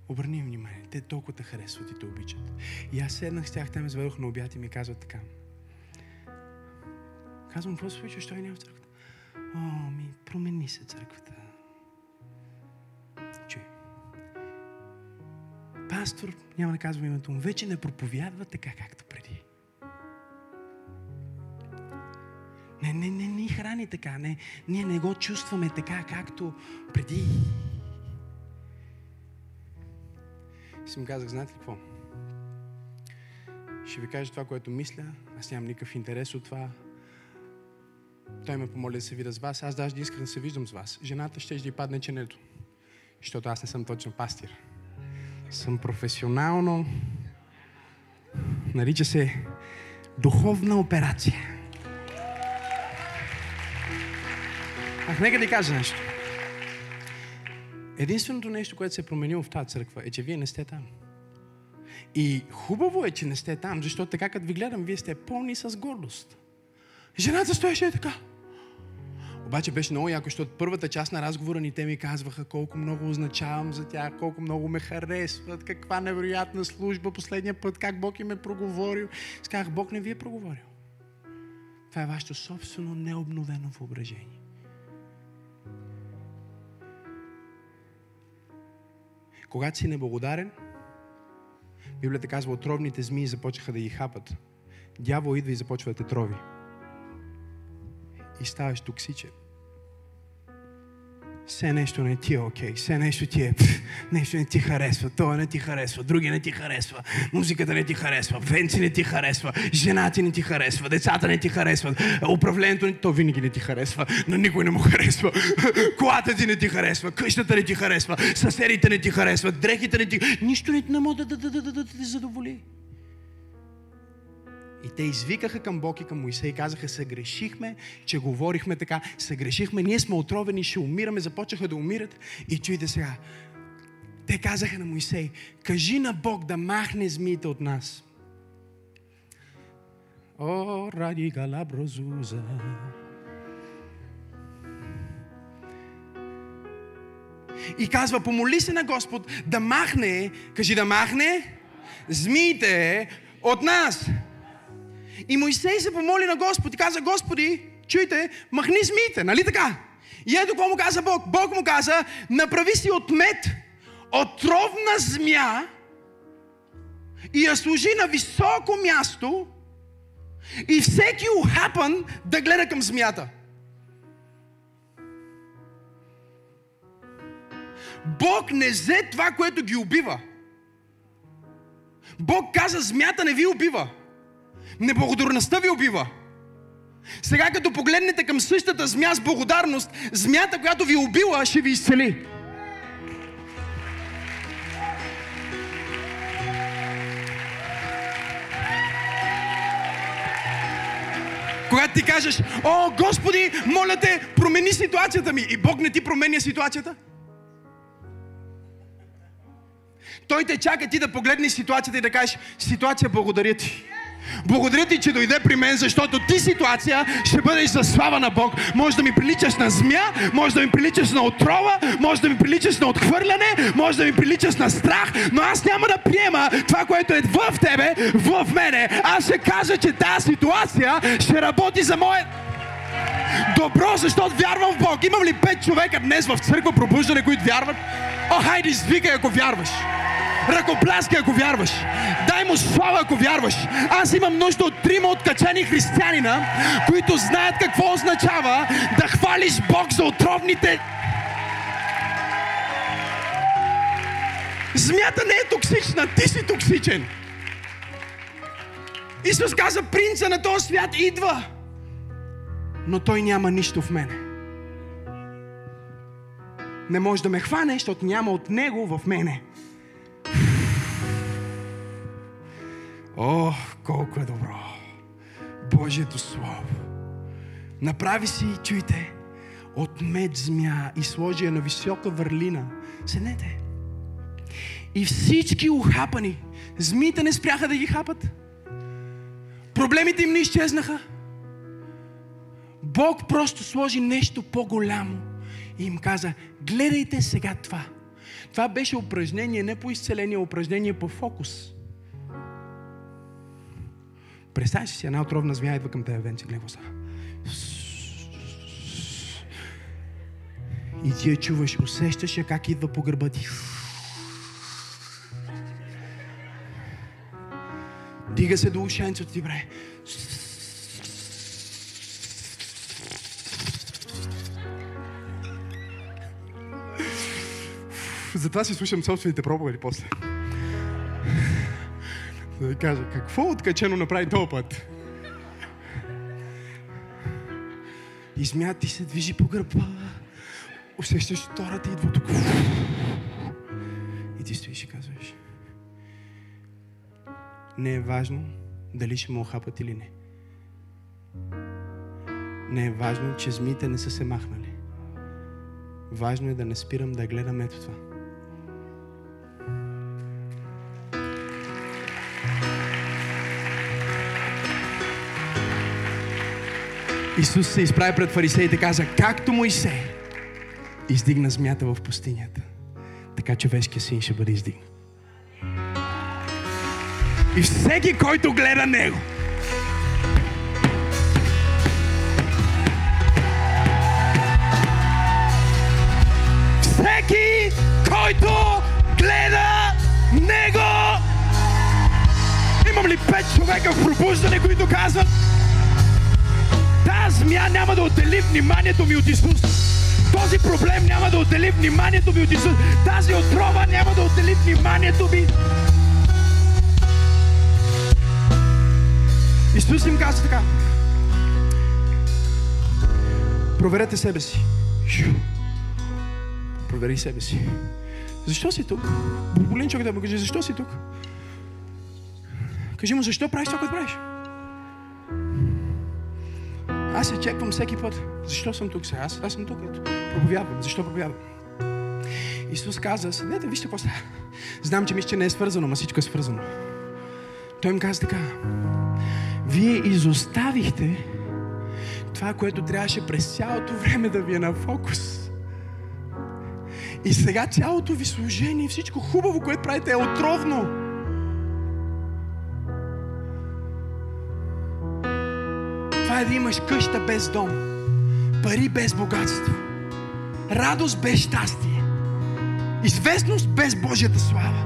Обърни им внимание. Те толкова те харесват и те обичат. И аз седнах с тях, те ме заведох на обяд и ми казват така. Казвам, какво се случва, що няма в църквата? О, ми, промени се църквата. Чуй. Пастор, няма да казвам името му, вече не проповядва така, както преди. Не, не, не, не храни така. Не, ние не го чувстваме така, както преди. И си му казах, знаете ли какво? Ще ви кажа това, което мисля. Аз нямам никакъв интерес от това. Той ме помоли да се видя с вас. Аз даже исках да се виждам с вас. Жената ще да падне ченето. Защото аз не съм точно пастир. Съм професионално. Нарича се духовна операция. Ах, нека да кажа нещо. Единственото нещо, което се е променило в тази църква е, че вие не сте там. И хубаво е, че не сте там, защото така като ви гледам, вие сте пълни с гордост. Жената стоеше така. Обаче беше много яко, защото първата част на разговора ни те ми казваха колко много означавам за тях, колко много ме харесват, каква невероятна служба последния път, как Бог им е проговорил. Сказах, Бог не ви е проговорил. Това е вашето собствено необновено въображение. Когато си неблагодарен, Библията казва, отровните змии започнаха да ги хапат. Дявол идва и започва да те трови и ставаш токсичен. Все нещо не ти е окей, okay. все нещо ти е, пф, нещо не ти харесва, това не ти харесва, други не ти харесва, музиката не ти харесва, венци не ти харесва, жена ти не ти харесва, децата не ти харесват, управлението не, то винаги не ти харесва, но никой не му харесва, колата ти не ти харесва, къщата не ти харесва, съседите не ти харесват, дрехите не ти, нищо не, не може да, да, да, да, да, да те задоволи. И те извикаха към Бог и към Моисей и казаха, съгрешихме, че говорихме така, съгрешихме, ние сме отровени, ще умираме, започнаха да умират. И чуйте сега, те казаха на Моисей, кажи на Бог да махне змиите от нас. О, ради галаброзуза. И казва, помоли се на Господ да махне, кажи да махне змиите от нас. И Моисей се помоли на Господ и каза, Господи, чуйте, махни змиите, нали така? И ето какво му каза Бог. Бог му каза, направи си от мед отровна змия и я служи на високо място и всеки ухапан да гледа към змията. Бог не взе това, което ги убива. Бог каза, змията не ви убива. Неблагодарността ви убива. Сега като погледнете към същата змя с благодарност, змята, която ви убила, ще ви изцели. Когато ти кажеш, о, Господи, моля те, промени ситуацията ми. И Бог не ти променя ситуацията. Той те чака ти да погледнеш ситуацията и да кажеш, ситуация, благодаря ти. Благодаря ти, че дойде при мен, защото ти ситуация ще бъдеш за слава на Бог. Може да ми приличаш на змия, може да ми приличаш на отрова, може да ми приличаш на отхвърляне, може да ми приличаш на страх, но аз няма да приема това, което е в тебе, в мене. Аз ще кажа, че тази ситуация ще работи за мое добро, защото вярвам в Бог. Имам ли пет човека днес в църква пробуждане, които вярват? О, хайде, извикай, ако вярваш. Ръкопляскай, ако вярваш. Дай му слава, ако вярваш. Аз имам нужда от трима откачени християнина, които знаят какво означава да хвалиш Бог за отровните Змията не е токсична, ти си токсичен. Исус каза, принца на този свят идва, но той няма нищо в мене. Не може да ме хване, защото няма от него в мене. О, колко е добро! Божието Слово. Направи си, чуйте, от мед змия и сложи я на висока върлина. Седнете. И всички ухапани, змиите не спряха да ги хапат. Проблемите им не изчезнаха. Бог просто сложи нещо по-голямо и им каза, гледайте сега това. Това беше упражнение не по изцеление, упражнение по фокус. Представяш си, една отровна змия идва към тебе, Венци, гледай са. И ти я чуваш, усещаш я как идва по гърба ти. Дига се до ушенцето ти, бре. Затова си слушам собствените проповеди после. Да ви кажа, какво откачено направи този път? И змията ти се движи по гърба. Усещаш втората идва тук. И ти стоиш и казваш. Не е важно дали ще му охапат или не. Не е важно, че змиите не са се махнали. Важно е да не спирам да гледам ето това. Исус се изправи пред фарисеите и каза, както Моисей издигна змията в пустинята, така човешкият син ще бъде издигнат. И всеки, който гледа него, всеки, който гледа него, имам ли пет човека в пробуждане, които казват, тази змия няма да отдели вниманието ми от Исус. Този проблем няма да отдели вниманието ми от Исус. Тази отрова няма да отдели вниманието ми. Исус им каза така. Проверете себе си. Провери себе си. Защо си тук? Болин човек да му каже, защо си тук? Кажи му, защо правиш това, което правиш? Аз се чеквам всеки път. Защо съм тук сега? Аз, аз съм тук. Ето. Проповядвам. Защо проповядвам? Исус каза, седнете, вижте какво става. Знам, че мисля, че не е свързано, но всичко е свързано. Той им каза така. Вие изоставихте това, което трябваше през цялото време да ви е на фокус. И сега цялото ви служение, всичко хубаво, което правите е отровно. Е да имаш къща без дом, пари без богатство, радост без щастие, известност без Божията слава.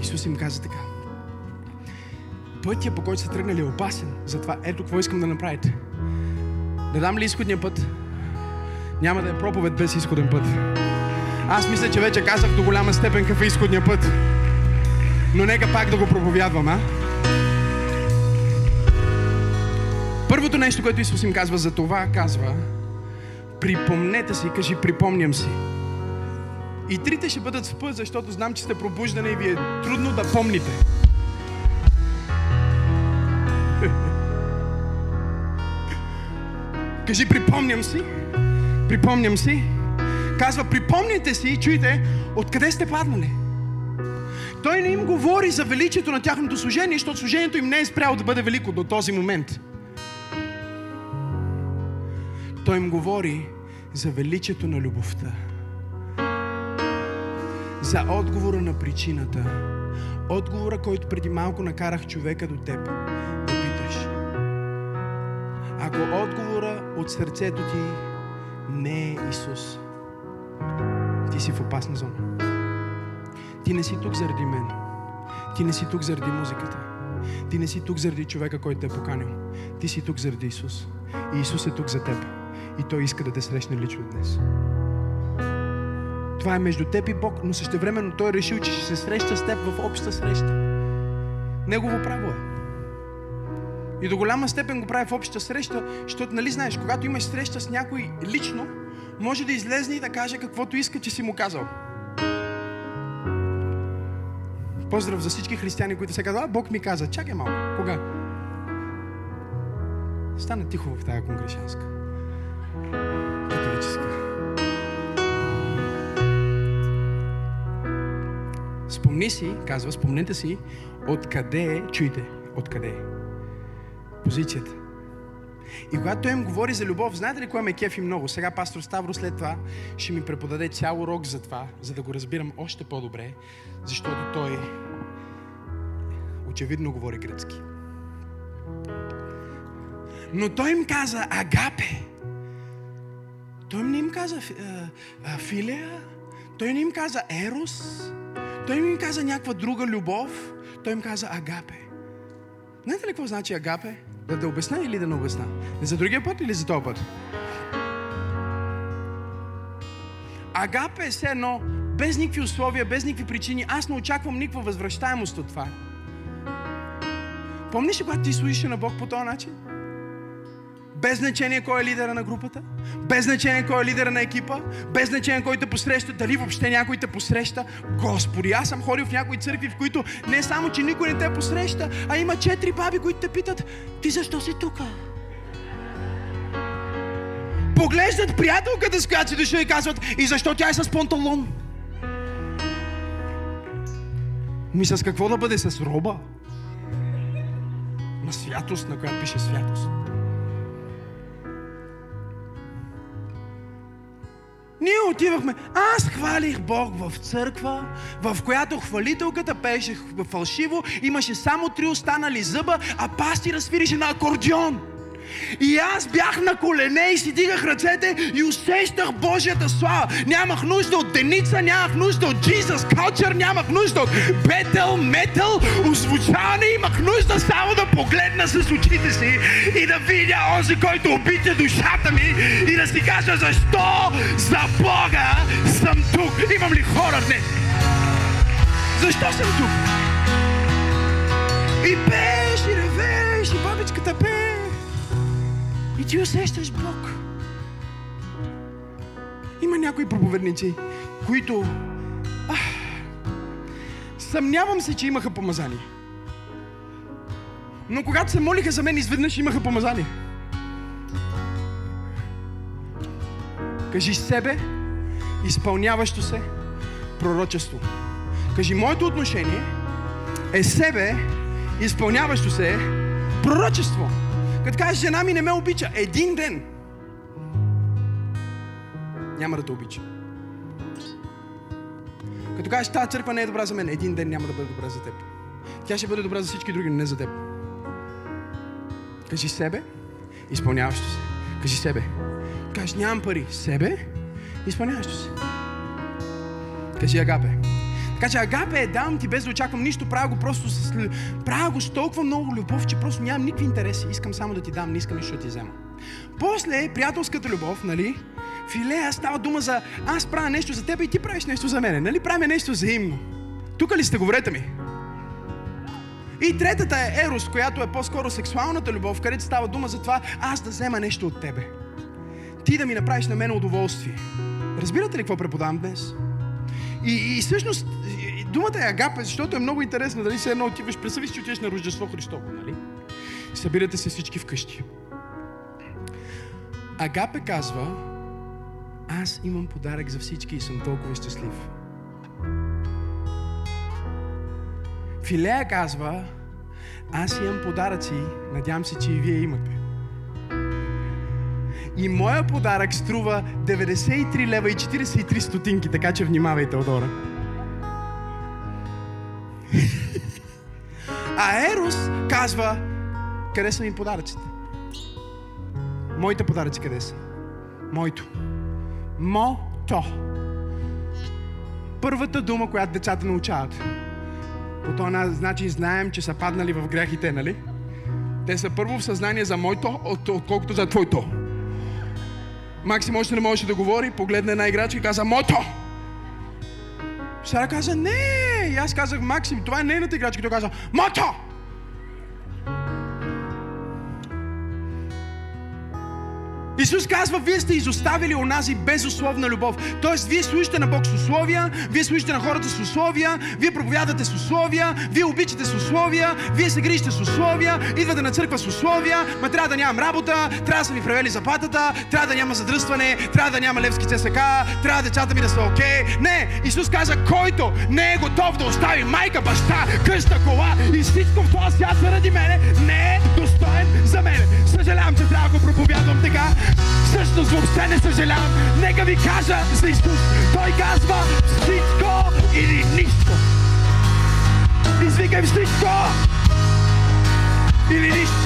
Исус им каза така. Пътя, по който са тръгнали, е опасен. Затова ето какво искам да направите. Да дам ли изходния път? Няма да е проповед без изходен път. Аз мисля, че вече казах до голяма степен какъв е изходния път. Но нека пак да го проповядвам, а? Първото нещо, което Исус им казва за това, казва припомнете си, кажи припомням си. И трите ще бъдат в път, защото знам, че сте пробуждани и ви е трудно да помните. кажи припомням си. Припомням си. Казва, припомните си, чуйте, откъде сте паднали. Той не им говори за величието на тяхното служение, защото служението им не е спряло да бъде велико до този момент. Той им говори за величието на любовта. За отговора на причината. Отговора, който преди малко накарах човека до теб да питаш. Ако отговора от сърцето ти не е Исус, ти си в опасна зона. Ти не си тук заради мен. Ти не си тук заради музиката. Ти не си тук заради човека, който те е поканил. Ти си тук заради Исус. И Исус е тук за теб. И Той иска да те срещне лично днес. Това е между теб и Бог, но същевременно Той е решил, че ще се среща с теб в обща среща. Негово право е. И до голяма степен го прави в обща среща, защото, нали знаеш, когато имаш среща с някой лично, може да излезне и да каже каквото иска, че си му казал. Поздрав за всички християни, които се казват, а Бог ми каза, чакай малко, кога? Стана тихо в тази конгрешанска. Католическа. Спомни си, казва, спомнете си, откъде е, чуйте, откъде е позицията. И когато той им говори за любов, знаете ли кое ме кефи много? Сега пастор Ставро след това ще ми преподаде цял урок за това, за да го разбирам още по-добре, защото той очевидно говори гръцки. Но той им каза агапе. Той не им каза филея, той не им каза ерос, той не им каза някаква друга любов, той им каза агапе. Знаете ли какво значи агапе? Да, да обясня или да не обясня? Не за другия път или за този път? Агапе е все едно, без никакви условия, без никакви причини. Аз не очаквам никаква възвръщаемост от това. Помниш ли, когато ти служиш на Бог по този начин? Без значение кой е лидера на групата, без значение кой е лидера на екипа, без значение кой те посреща, дали въобще някой те посреща. Господи, аз съм ходил в някои църкви, в които не само, че никой не те посреща, а има четири баби, които те питат, ти защо си тук? Поглеждат приятелката, с която си дошъл и казват, и защо тя е с панталон? Ми с какво да бъде? С роба? На святост, на която пише святост. Ние отивахме. Аз хвалих Бог в църква, в която хвалителката пееше фалшиво, имаше само три останали зъба, а пастира свирише на акордеон. И аз бях на колене и си дигах ръцете и усещах Божията слава. Нямах нужда от деница, нямах нужда от Jesus Culture, нямах нужда от бетел, метал, озвучаване. Имах нужда само да погледна с очите си и да видя онзи, който обича душата ми и да си кажа защо за Бога съм тук. Имам ли хора днес? Защо съм тук? И пееш, и ревеш, и бабичката пее. И ти усещаш Бог. Има някои проповедници, които... Ах, съмнявам се, че имаха помазание. Но когато се молиха за мен, изведнъж имаха помазание. Кажи себе, изпълняващо се пророчество. Кажи, моето отношение е себе, изпълняващо се пророчество. Като кажеш, жена ми не ме обича, един ден няма да те обича. Като кажеш, тази църква не е добра за мен, един ден няма да бъде добра за теб. Тя ще бъде добра за всички други, но не за теб. Кажи себе, изпълняващо се. Кажи себе. Кажеш, нямам пари. Себе, изпълняващо се. Кажи агапе. Така че агапе е давам ти без да очаквам нищо, правя го просто с, правя го с толкова много любов, че просто нямам никакви интереси. Искам само да ти дам, не искам нищо да ти взема. После приятелската любов, нали? Филея става дума за аз правя нещо за теб и ти правиш нещо за мене. Нали правим нещо взаимно? Тук ли сте, говорете ми? И третата е ерос, която е по-скоро сексуалната любов, където става дума за това аз да взема нещо от тебе. Ти да ми направиш на мен удоволствие. Разбирате ли какво преподавам днес? И, и всъщност думата е агапе, защото е много интересно. Дали се едно отиваш, представи си, че отиваш на Рождество Христово, нали? Събирате се всички вкъщи. Агапе казва, аз имам подарък за всички и съм толкова щастлив. Филея казва, аз имам подаръци, надявам се, че и вие имате. И моя подарък струва 93 лева и 43 стотинки, така че внимавайте, Одора. А Ерос казва, къде са ми подаръците? Моите подаръци къде са? Моето. Мото. Първата дума, която децата научават. По този начин знаем, че са паднали в грехите, нали? Те са първо в съзнание за моето, от, отколкото за твоето. Максим още не можеше да говори, погледна една играчка и каза моето. Сара каза не. И аз казах Максим, това е нейната играчка. Той каза моето. Исус казва, вие сте изоставили онази безусловна любов. Тоест, вие служите на Бог с условия, вие служите на хората с условия, вие проповядате с условия, вие обичате с условия, вие се грижите с условия, идвате на църква с условия, ма трябва да нямам работа, трябва да са ми превели заплатата, трябва да няма задръстване, трябва да няма левски ЦСК, трябва децата ми да са окей. Okay. Не, Исус каза, който не е готов да остави майка, баща, къща, кола и всичко в този свят заради мене, не е достоен за мене. Съжалявам, че трябва да го проповядвам така, Всъщност въобще не съжалявам. Нека ви кажа за Исус. Той казва всичко или нищо. Извикай всичко или нищо.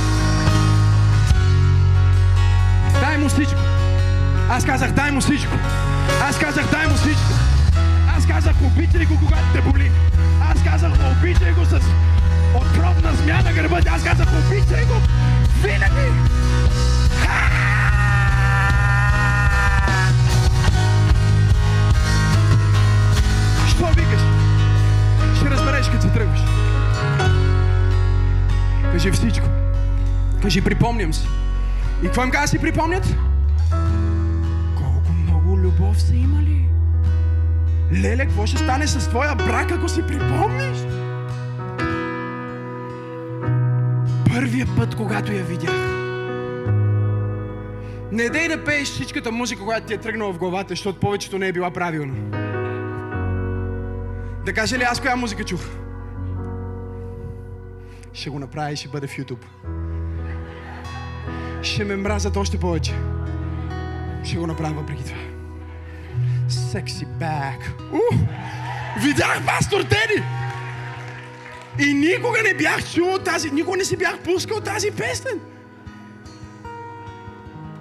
Дай му всичко. Аз казах, дай му всичко. Аз казах, дай му всичко. Аз казах, обичай го, когато те боли. Аз казах, обичай го с отровна змя на гърба. Аз казах, обичай го винаги. Що викаш? Ще разбереш, като тръгваш. Кажи всичко. Кажи, припомням си. И какво им каза си припомнят? Колко много любов са имали. Леле, какво ще стане с твоя брак, ако си припомниш? Първия път, когато я видях. Не дей да пееш всичката музика, която ти е тръгнала в главата, защото повечето не е била правилна. Да кажа ли аз коя музика чух? Ще го направя и ще бъде в YouTube. Ще ме мразят още повече. Ще го направя въпреки това. Секси бак. Видях пастор Теди! И никога не бях чул тази, никога не си бях пускал тази песен.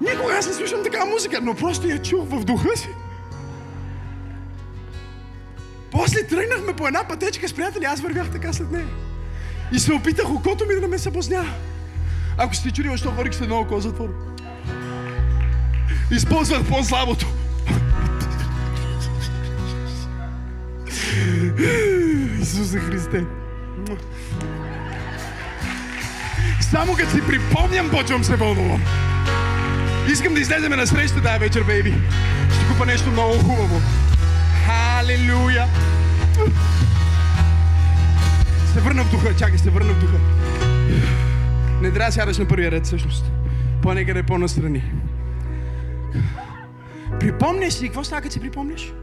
Никога аз не слушам такава музика, но просто я чух в духа си. После тръгнахме по една пътечка с приятели, аз вървях така след нея. И се опитах окото ми да не ме съблазня. Ако сте чули, защо хвърих с едно око затвор. Използвах по-слабото. Исусе Христе. Само като си припомням, почвам се вълнувам. Искам да излеземе на среща тази вечер, бейби. Ще купа нещо много хубаво. Се върна в духа. Не трябва да сядаш на първия ред, всъщност. По-некъде по-настрани. Припомняш си, какво става, като си припомняш?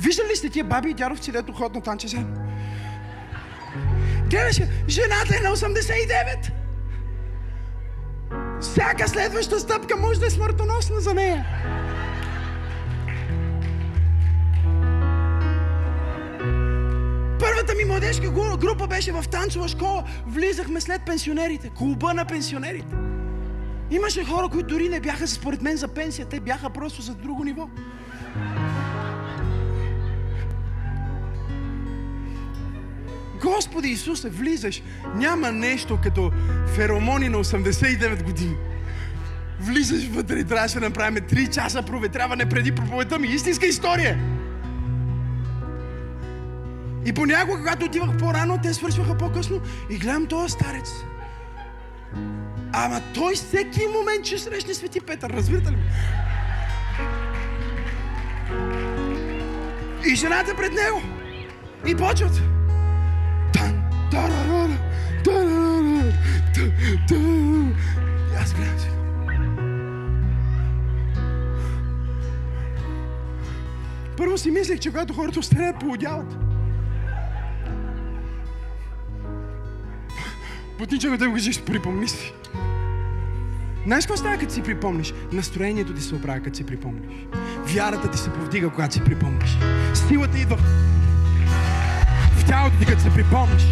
Виждали ли сте тия баби и дядовци, дето ходят на танче сега? Гледаш, жената е на 89. Всяка следваща стъпка може да е смъртоносна за нея. Първата ми младежка група беше в танцова школа. Влизахме след пенсионерите. Клуба на пенсионерите. Имаше хора, които дори не бяха според мен за пенсия. Те бяха просто за друго ниво. Господи Исусе, влизаш. Няма нещо като феромони на 89 години. Влизаш вътре и трябваше да направим 3 часа проветряване преди проповедта ми. Истинска история. И понякога, когато отивах по-рано, те свършваха по-късно и гледам този старец. Ама той всеки момент ще срещне Свети Петър, разбирате ли? И жената пред него. И почват. Тан, тарарара, тарарара, И аз гледам си. Първо си мислех, че когато хората остарят, поудяват. Бутнича да го кажеш, припомни си. Знаеш какво става, като си припомниш? Настроението ти се оправя, като си припомниш. Вярата ти се повдига, когато си припомниш. Силата идва тялото ти, като се припомниш.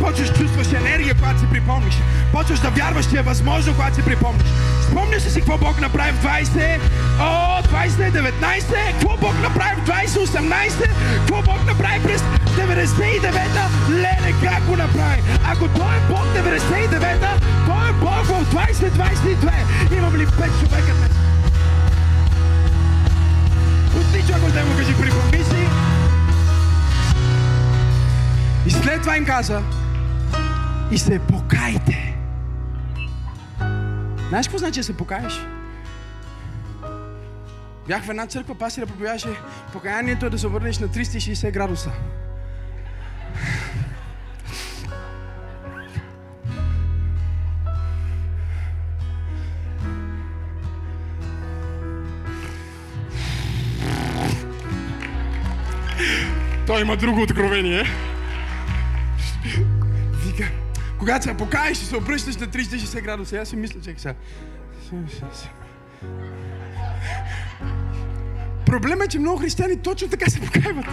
Почваш чувстваш енергия, когато си припомниш. Почваш да вярваш, че е възможно, когато си припомниш. Спомняш ли си какво Бог направи в 20? О, 2019? Какво Бог направи в 2018? Какво Бог направи през 99-та? Леле, как го направи? Ако Той е Бог 99-та, Той е Бог в 2022. Имам ли 5 човека днес? Пусти човек да му кажи, припомни си. И след това им каза, и се покайте. Знаеш какво значи да се покаеш? Бях в една църква, пастира проповядаше покаянието е да се обърнеш на 360 градуса. Той има друго откровение. Когато се покаеш и се обръщаш на 360 градуса, аз си мисля, че сега. Проблемът е, че много християни точно така се покайват.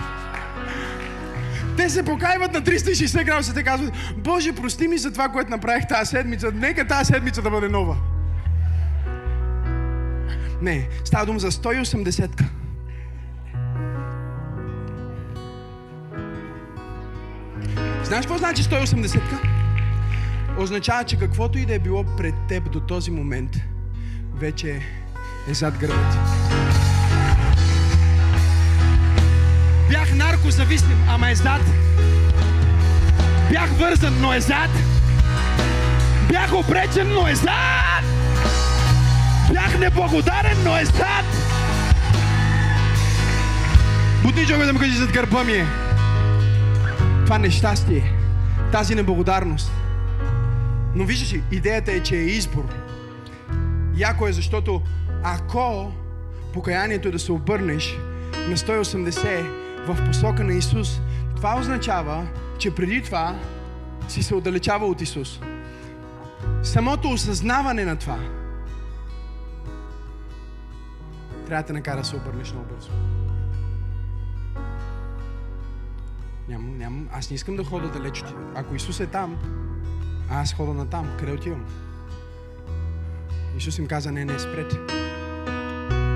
Те се покайват на 360 градуса. Те казват, Боже, прости ми за това, което направих тази седмица. Нека тази седмица да бъде нова. Не, става дума за 180-ка. Знаеш какво значи 180-ка? Означава, че каквото и да е било пред теб до този момент, вече е зад гърба ти. Бях наркозависим, ама е зад. Бях вързан, но е зад. Бях обречен, но е зад. Бях неблагодарен, но е зад. Бутни да му кажи зад гърба ми е. Това нещастие, тази неблагодарност. Но виждаш ли, идеята е, че е избор. Яко е, защото ако покаянието е да се обърнеш на 180 в посока на Исус, това означава, че преди това си се отдалечава от Исус. Самото осъзнаване на това трябва да те накара да се обърнеш много бързо. Нямам, нямам. Аз не искам да хода далеч Ако Исус е там, аз хода на там. Къде отивам? Исус им каза, не, не, спрете.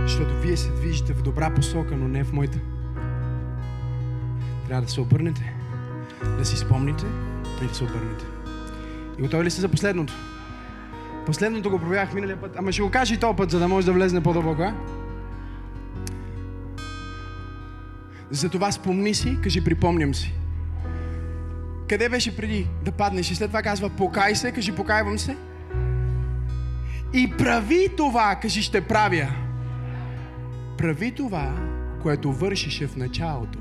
Защото вие се движите в добра посока, но не в моята. Трябва да се обърнете, да си спомните и да се обърнете. И готови ли сте за последното? Последното го провях миналия път, ама ще го кажа и този път, за да може да влезне по-дълбоко, а? Затова спомни си, кажи припомням си. Къде беше преди да паднеш? И след това казва покай се, кажи покайвам се. И прави това, кажи ще правя. Прави това, което вършише в началото.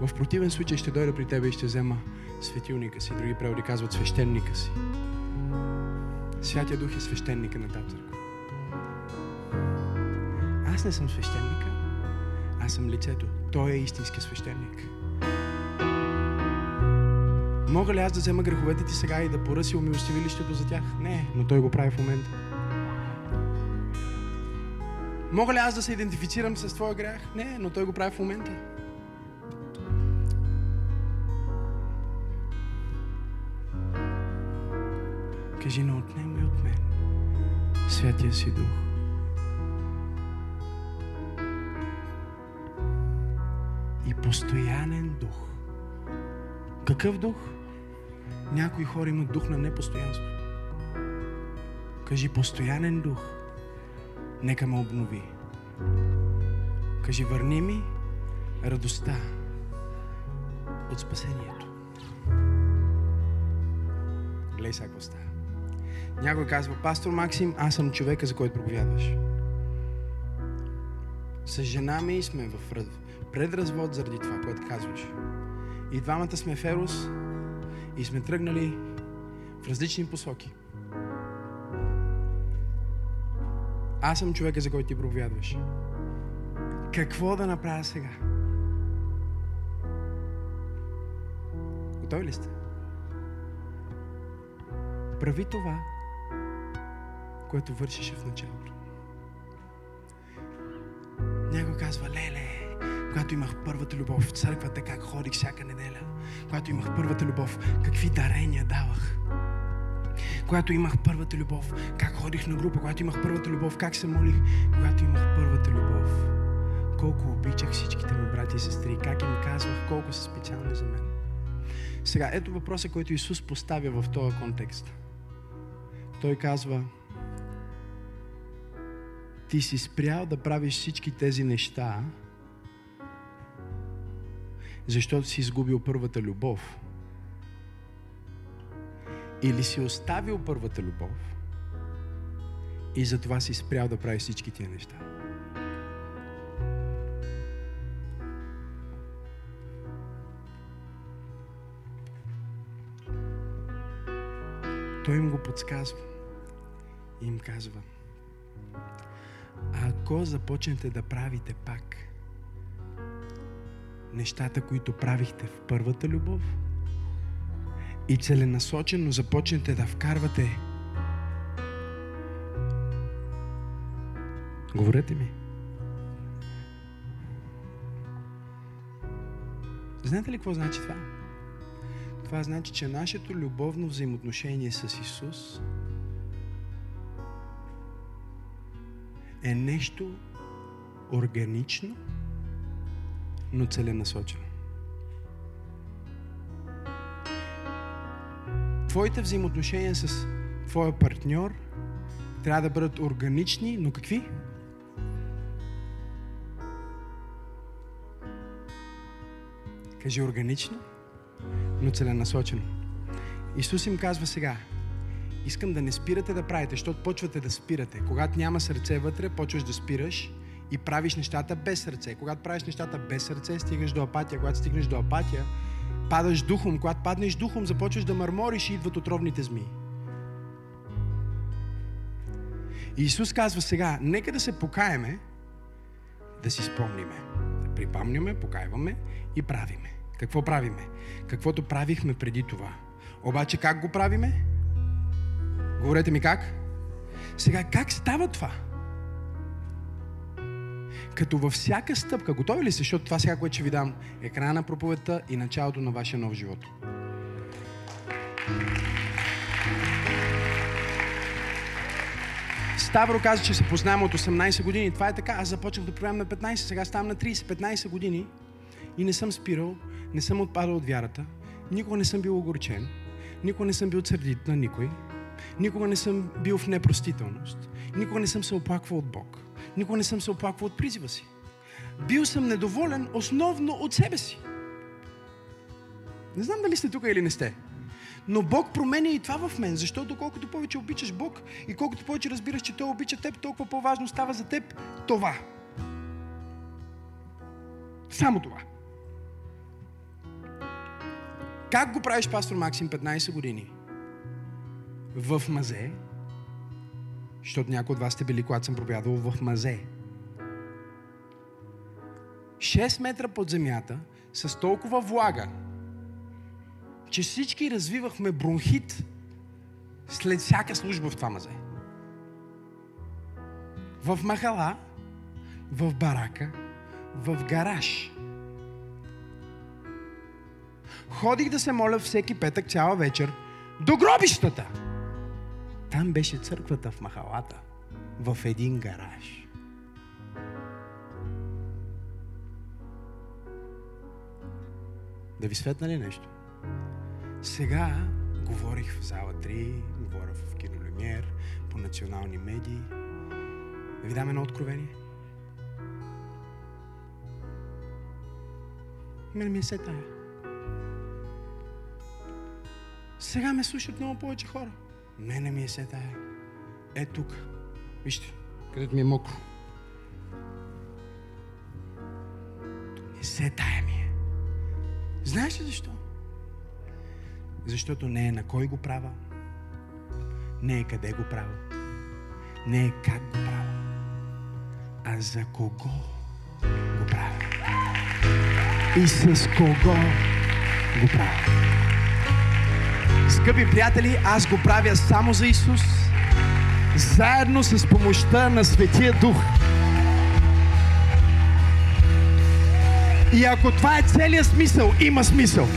В противен случай ще дойда при тебе и ще взема светилника си. Други преводи казват свещеника си. Святия Дух е свещеника на тази църква. Аз не съм свещеника. Аз съм лицето. Той е истински свещеник. Мога ли аз да взема греховете ти сега и да поръси умилостивилището за тях? Не, но той го прави в момента. Мога ли аз да се идентифицирам с твоя грях? Не, но той го прави в момента. Кажи, не отнемай от мен Святия си Дух. И постоянен дух. Какъв дух? Някои хора имат дух на непостоянство. Кажи постоянен дух. Нека ме обнови. Кажи върни ми радостта от спасението. Глей сега какво. Някой казва, пастор Максим, аз съм човека, за който проповядваш. С жена ми сме в предразвод заради това, което казваш. И двамата сме в Ерос и сме тръгнали в различни посоки. Аз съм човека, за който ти проповядваш. какво да направя сега? Готови ли сте? Прави това, което вършеше в началото. Някой казва, леле, когато имах първата любов в църквата, как ходих всяка неделя. Когато имах първата любов, какви дарения давах. Когато имах първата любов, как ходих на група. Когато имах първата любов, как се молих. Когато имах първата любов, колко обичах всичките ми брати и сестри. Как им казвах колко са специални за мен. Сега, ето въпроса, който Исус поставя в този контекст. Той казва, ти си спрял да правиш всички тези неща, защото си изгубил първата любов. Или си оставил първата любов и затова си спрял да правиш всички тия неща. Той им го подсказва и им казва, ако започнете да правите пак нещата, които правихте в първата любов и целенасочено започнете да вкарвате Говорете ми. Знаете ли какво значи това? Това значи, че нашето любовно взаимоотношение с Исус е нещо органично, но целенасочено. Твоите взаимоотношения с твоя партньор трябва да бъдат органични, но какви? Кажи органично, но целенасочено. Исус им казва сега, искам да не спирате да правите, защото почвате да спирате. Когато няма сърце вътре, почваш да спираш и правиш нещата без сърце. Когато правиш нещата без сърце, стигаш до апатия. Когато стигнеш до апатия, падаш духом. Когато паднеш духом, започваш да мърмориш и идват отровните змии. Исус казва сега, нека да се покаеме, да си спомниме. Да припомняме, покайваме и правиме. Какво правиме? Каквото правихме преди това. Обаче как го правиме? Говорете ми как? Сега, как става това? Като във всяка стъпка, готови ли сте, защото това сега, което ще ви дам, е края на проповедта и началото на вашия нов живот. Ставро каза, че се познаваме от 18 години. Това е така. Аз започнах да правям на 15, сега ставам на 30. 15 години и не съм спирал, не съм отпадал от вярата, никога не съм бил огорчен, никога не съм бил сърдит на никой, никога не съм бил в непростителност, никога не съм се оплаквал от Бог, никога не съм се оплаквал от призива си. Бил съм недоволен основно от себе си. Не знам дали сте тук или не сте. Но Бог променя и това в мен, защото колкото повече обичаш Бог и колкото повече разбираш, че Той обича теб, толкова по-важно става за теб това. Само това. Как го правиш, пастор Максим, 15 години? В мазе, защото някои от вас сте били, когато съм проповядвал в мазе. 6 метра под земята, с толкова влага, че всички развивахме бронхит след всяка служба в това мазе. В махала, в барака, в гараж. Ходих да се моля всеки петък цяла вечер до гробищата. Там беше църквата в махалата, в един гараж. Да ви светна ли нещо? Сега говорих в зала 3, говоря в кино Люмьер, по национални медии. Да ви дам едно откровение. Мене ми е се тая. Сега ме слушат много повече хора. Мене ми е се тая. Е тук. Вижте, където ми е мокро. Е се тая ми е. Знаеш ли защо? Защото не е на кой го правя, не е къде го правя, не е как го правя, а за кого го правя. И с кого го правя. Скъпи приятели, аз го правя само за Исус, заедно с помощта на Светия Дух. И ако това е целият смисъл, има смисъл.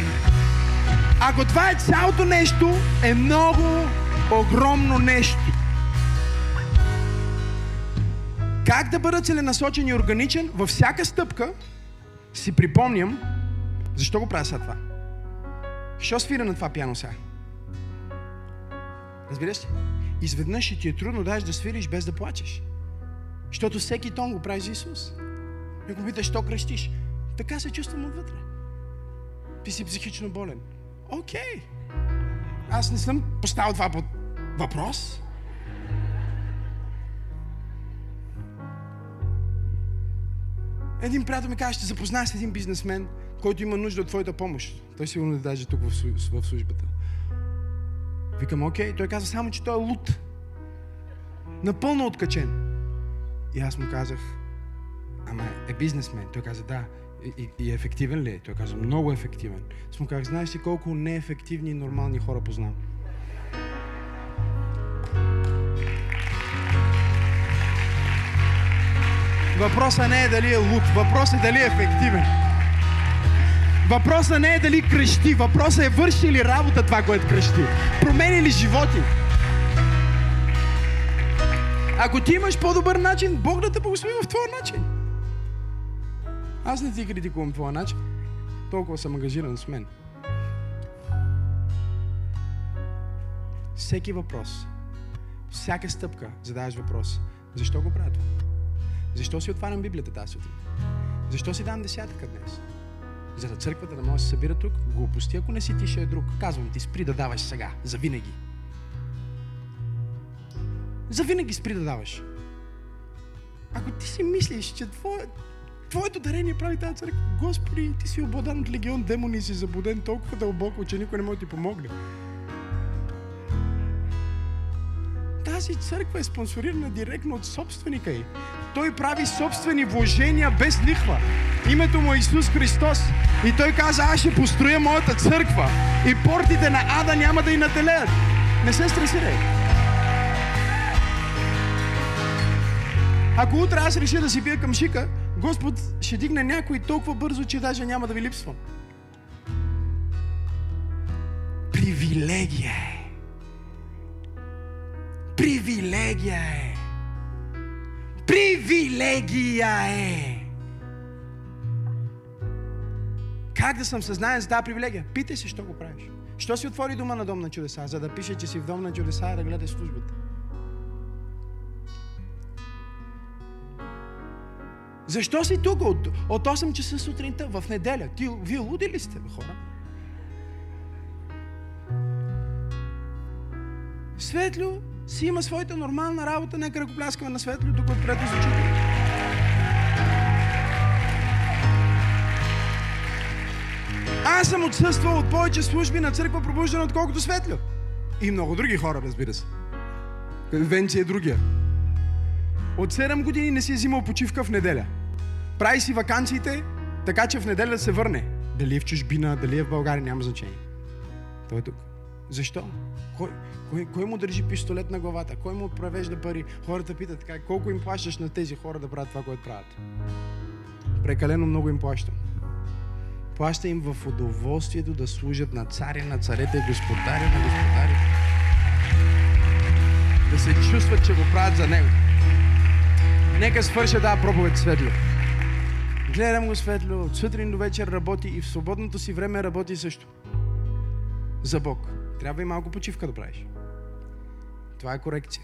Ако това е цялото нещо, е много огромно нещо. Как да бъда целенасочен и органичен? Във всяка стъпка си припомням, защо го правя сега това. Що свира на това пиано сега? Разбираш ли? Изведнъж ще ти е трудно даже да свириш без да плачеш. Защото всеки тон го прави за Исус. И го питаш, що крещиш? Така се чувствам отвътре. Ти си психично болен. Окей. Okay. Аз не съм поставил това под въпрос. Един приятел ми каже, ще запозная с един бизнесмен, който има нужда от твоята помощ. Той сигурно е даже тук в, службата. Викам, окей. Той каза само, че той е лут. Напълно откачен. И аз му казах, ама е бизнесмен. Той каза, да. И, и, и ефективен ли е? Той каза, много ефективен. Аз му казах, знаеш ли колко неефективни и нормални хора познавам? Въпросът не е дали е луд, въпросът е дали е ефективен. Въпросът не е дали крещи, въпросът е върши ли работа това, което крещи. Промени ли животи. Ако ти имаш по-добър начин, Бог да те благослови в твоя начин. Аз не ти критикувам твоя начин. Толкова съм ангажиран с мен. Всеки въпрос, всяка стъпка задаваш въпрос. Защо го правя това? Защо си отварям Библията тази сутрин? Защо си дам десятъка днес? За да църквата да може да се събира тук, глупости, ако не си ти ще е друг. Казвам ти, спри да даваш сега, за винаги. За винаги спри да даваш. Ако ти си мислиш, че твое, твоето дарение прави тази църква, Господи, ти си обладан от легион демони и си забуден толкова дълбоко, че никой не може да ти помогне. Тази църква е спонсорирана директно от собственика й. Той прави собствени вложения без лихва. Името му е Исус Христос. И той каза, аз ще построя моята църква. И портите на ада няма да й нателеят. Не се стресирай. Ако утре аз реша да си пия към шика, Господ ще дигне някой толкова бързо, че даже няма да ви липсвам. Привилегия е. Привилегия е. Привилегия е. Как да съм съзнаен за тази привилегия? Питай се, що го правиш. Що си отвори дома на Дом на чудеса? За да пише, че си в Дом на чудеса и да гледаш службата. Защо си тук от, от 8 часа сутринта в неделя? Ти, вие луди ли сте, хора? Светло си има своята нормална работа, нека ръкопляскаме на Светло, тук отпред из. Аз съм отсъствал от повече служби на църква пробуждана, отколкото Светло. И много други хора, разбира се. Венци е другия. От 7 години не си е взимал почивка в неделя. Прави си вакансиите, така че в неделя се върне. Дали е в чужбина, дали е в България, няма значение. Той е тук. Защо? Кой, кой, кой му държи пистолет на главата? Кой му превежда пари? Хората питат така, колко им плащаш на тези хора да правят това, което правят? Прекалено много им плащам. Плаща им в удоволствието да служат на царя, на царете, господаря на господари. Да се чувстват, че го правят за него. Нека свърша да проповед светло. Гледам го светло, от сутрин до вечер работи и в свободното си време работи също. За Бог. Трябва и малко почивка да правиш. Това е корекция.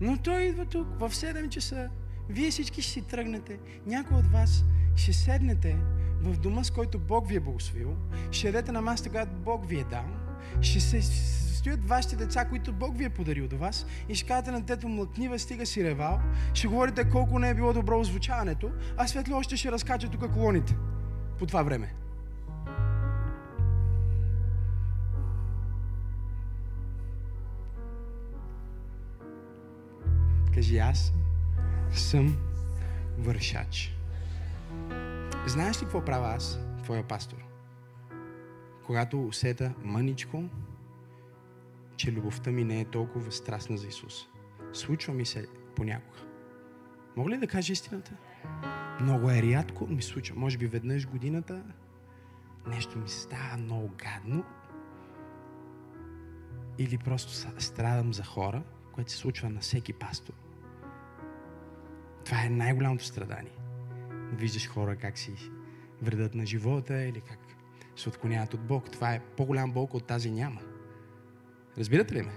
Но той идва тук в 7 часа. Вие всички ще си тръгнете. Някой от вас ще седнете в дома, с който Бог ви е благословил. Ще ядете на масата, която Бог ви е дал. Ще се стоят вашите деца, които Бог ви е подарил до вас и ще кажете на детето млъкнива, стига си ревал. Ще говорите колко не е било добро озвучаването, а светло още ще разкача тук колоните по това време. Кажи аз. съм вършач. Знаеш ли какво правя аз, твоя пастор? Когато усета мъничко, че любовта ми не е толкова страстна за Исус. Случва ми се понякога. Мога ли да кажа истината? Много е рядко ми случва. Може би веднъж годината нещо ми става много гадно. Или просто страдам за хора, което се случва на всеки пастор. Това е най-голямото страдание. Виждаш хора как си вредят на живота или как се отклоняват от Бог. Това е по-голям болка от тази няма. Разбирате ли ме?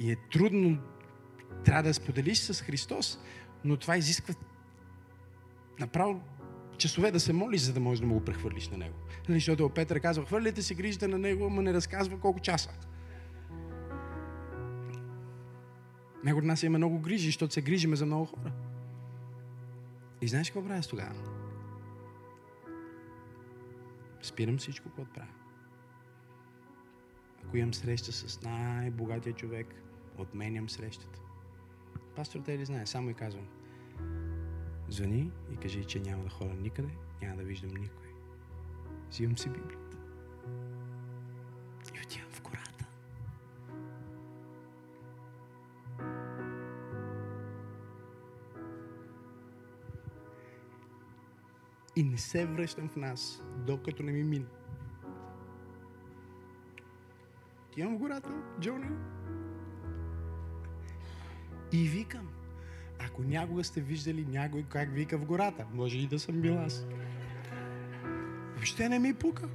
И, и, е трудно, трябва да споделиш с Христос, но това изисква направо часове да се молиш, за да можеш да му го прехвърлиш на него. Защото Петър казва, хвърляйте си грижите на него, ама не разказва колко часа. Него от нас има много грижи, защото се грижиме за много хора. И знаеш какво правя тогава? Спирам всичко, което правя. Ако имам среща с най-богатия човек, отменям срещата. Пастор те ли знае, само и казвам. Звъни и кажи, че няма да хора никъде, няма да виждам никой. Взимам си Библията. Се връщам в нас, докато не ми мине. Отивам в гората, Джони. И викам. Ако някога сте виждали някой как вика в гората, може и да съм бил аз. Въобще не ми пука.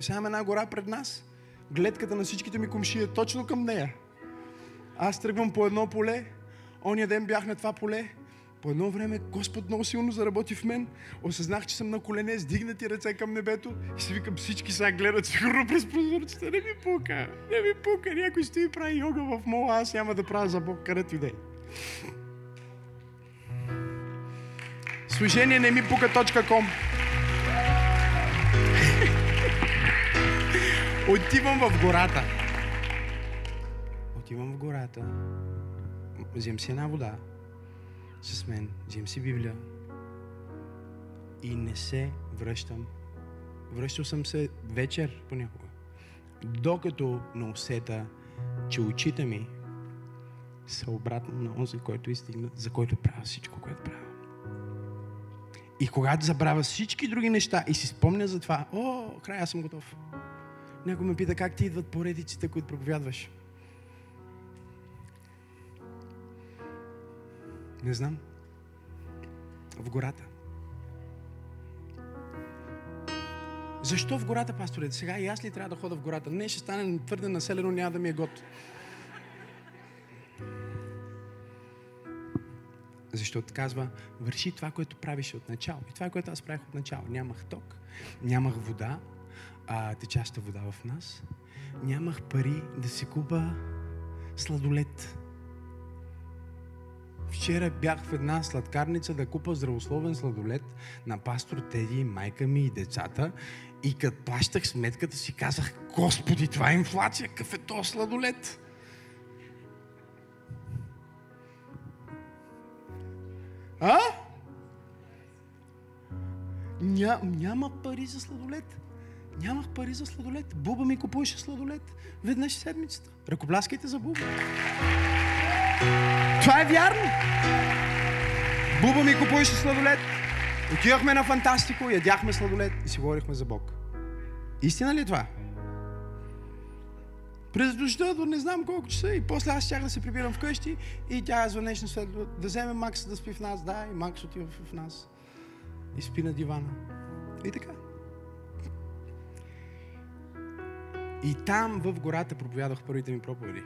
Сега една гора пред нас. Гледката на всичките ми комши е точно към нея. Аз тръгвам по едно поле. Оня ден бях на това поле. По едно време Господ много силно заработи в мен. Осъзнах, че съм на колене, с дигнати ръце към небето и си викам всички сега гледат сигурно през прозорците. Не ми пука, не ми пука. Някой стои и прави йога в мола, аз няма да правя за Бог където и да е. Служение не ми пука.com Отивам в гората. Отивам в гората. Взем си една вода с мен, взем си Библия и не се връщам. Връщал съм се вечер понякога. Докато не усета, че очите ми са обратно на онзи, който изстигна, за който правя всичко, което правя. И когато забравя всички други неща и си спомня за това, о, край, съм готов. Някой ме пита как ти идват поредиците, които проповядваш. Не знам. В гората. Защо в гората, пасторе? Сега и аз ли трябва да хода в гората? Не, ще стане твърде населено, няма да ми е год. Защото казва, върши това, което правиш от начало. И това което аз правих от начало. Нямах ток, нямах вода, а, течаща вода в нас. Нямах пари да си купа сладолет. Вчера бях в една сладкарница да купа здравословен сладолет на пастор Теди, майка ми и децата. И като плащах сметката си казах, Господи, това е инфлация, какъв е то сладолет? А? Ня, няма пари за сладолет. Нямах пари за сладолет. Буба ми купуваше сладолет веднъж седмицата. Ръкопляскайте за Буба. Това е вярно. Буба ми купуваше сладолет. Отивахме на Фантастико, ядяхме сладолет и си говорихме за Бог. Истина ли е това? През дожда до не знам колко часа и после аз щях да се прибирам вкъщи и тя звънеше след да вземе Макс да спи в нас. Да, и Макс отива в нас. И спи на дивана. И така. И там в гората проповядах първите ми проповеди.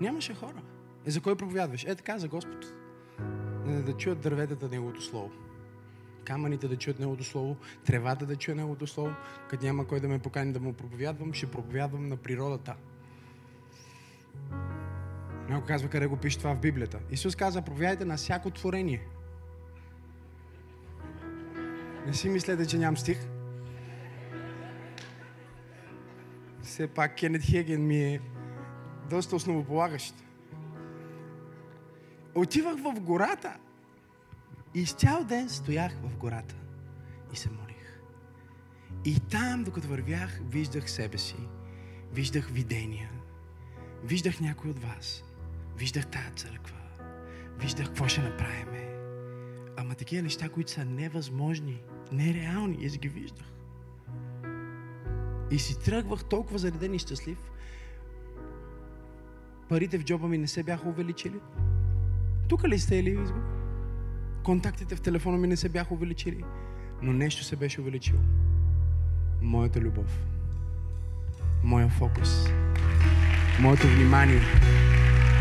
Нямаше хора. Е, за кой проповядваш? Е, така, за Господ. Да чуят дърветата Неговото Слово. Камъните да чуят Неговото Слово, тревата да чуе Неговото Слово. Като няма кой да ме покани да му проповядвам, ще проповядвам на природата. Някой казва къде го пише това в Библията. Исус каза, проповядайте на всяко творение. Не си мислете, че нямам стих. Все пак Кенет Хеген ми е доста основополагащ. отивах в гората и с цял ден стоях в гората и се молих. И там, докато вървях, виждах себе си. Виждах видения. Виждах някой от вас. Виждах тая църква. Виждах какво ще направиме. Ама такива неща, които са невъзможни, нереални, аз ги виждах. И си тръгвах толкова зареден и щастлив. Парите в джоба ми не се бяха увеличили. Тук ли сте изго? Контактите в телефона ми не се бяха увеличили. Но нещо се беше увеличило. Моята любов. Моя фокус. Моето внимание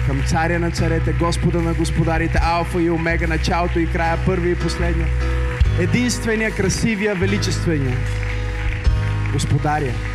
към царя на царете, Господа на господарите, Алфа и Омега, началото и края, първи и последния. Единствения, красивия, величествения. Господаря.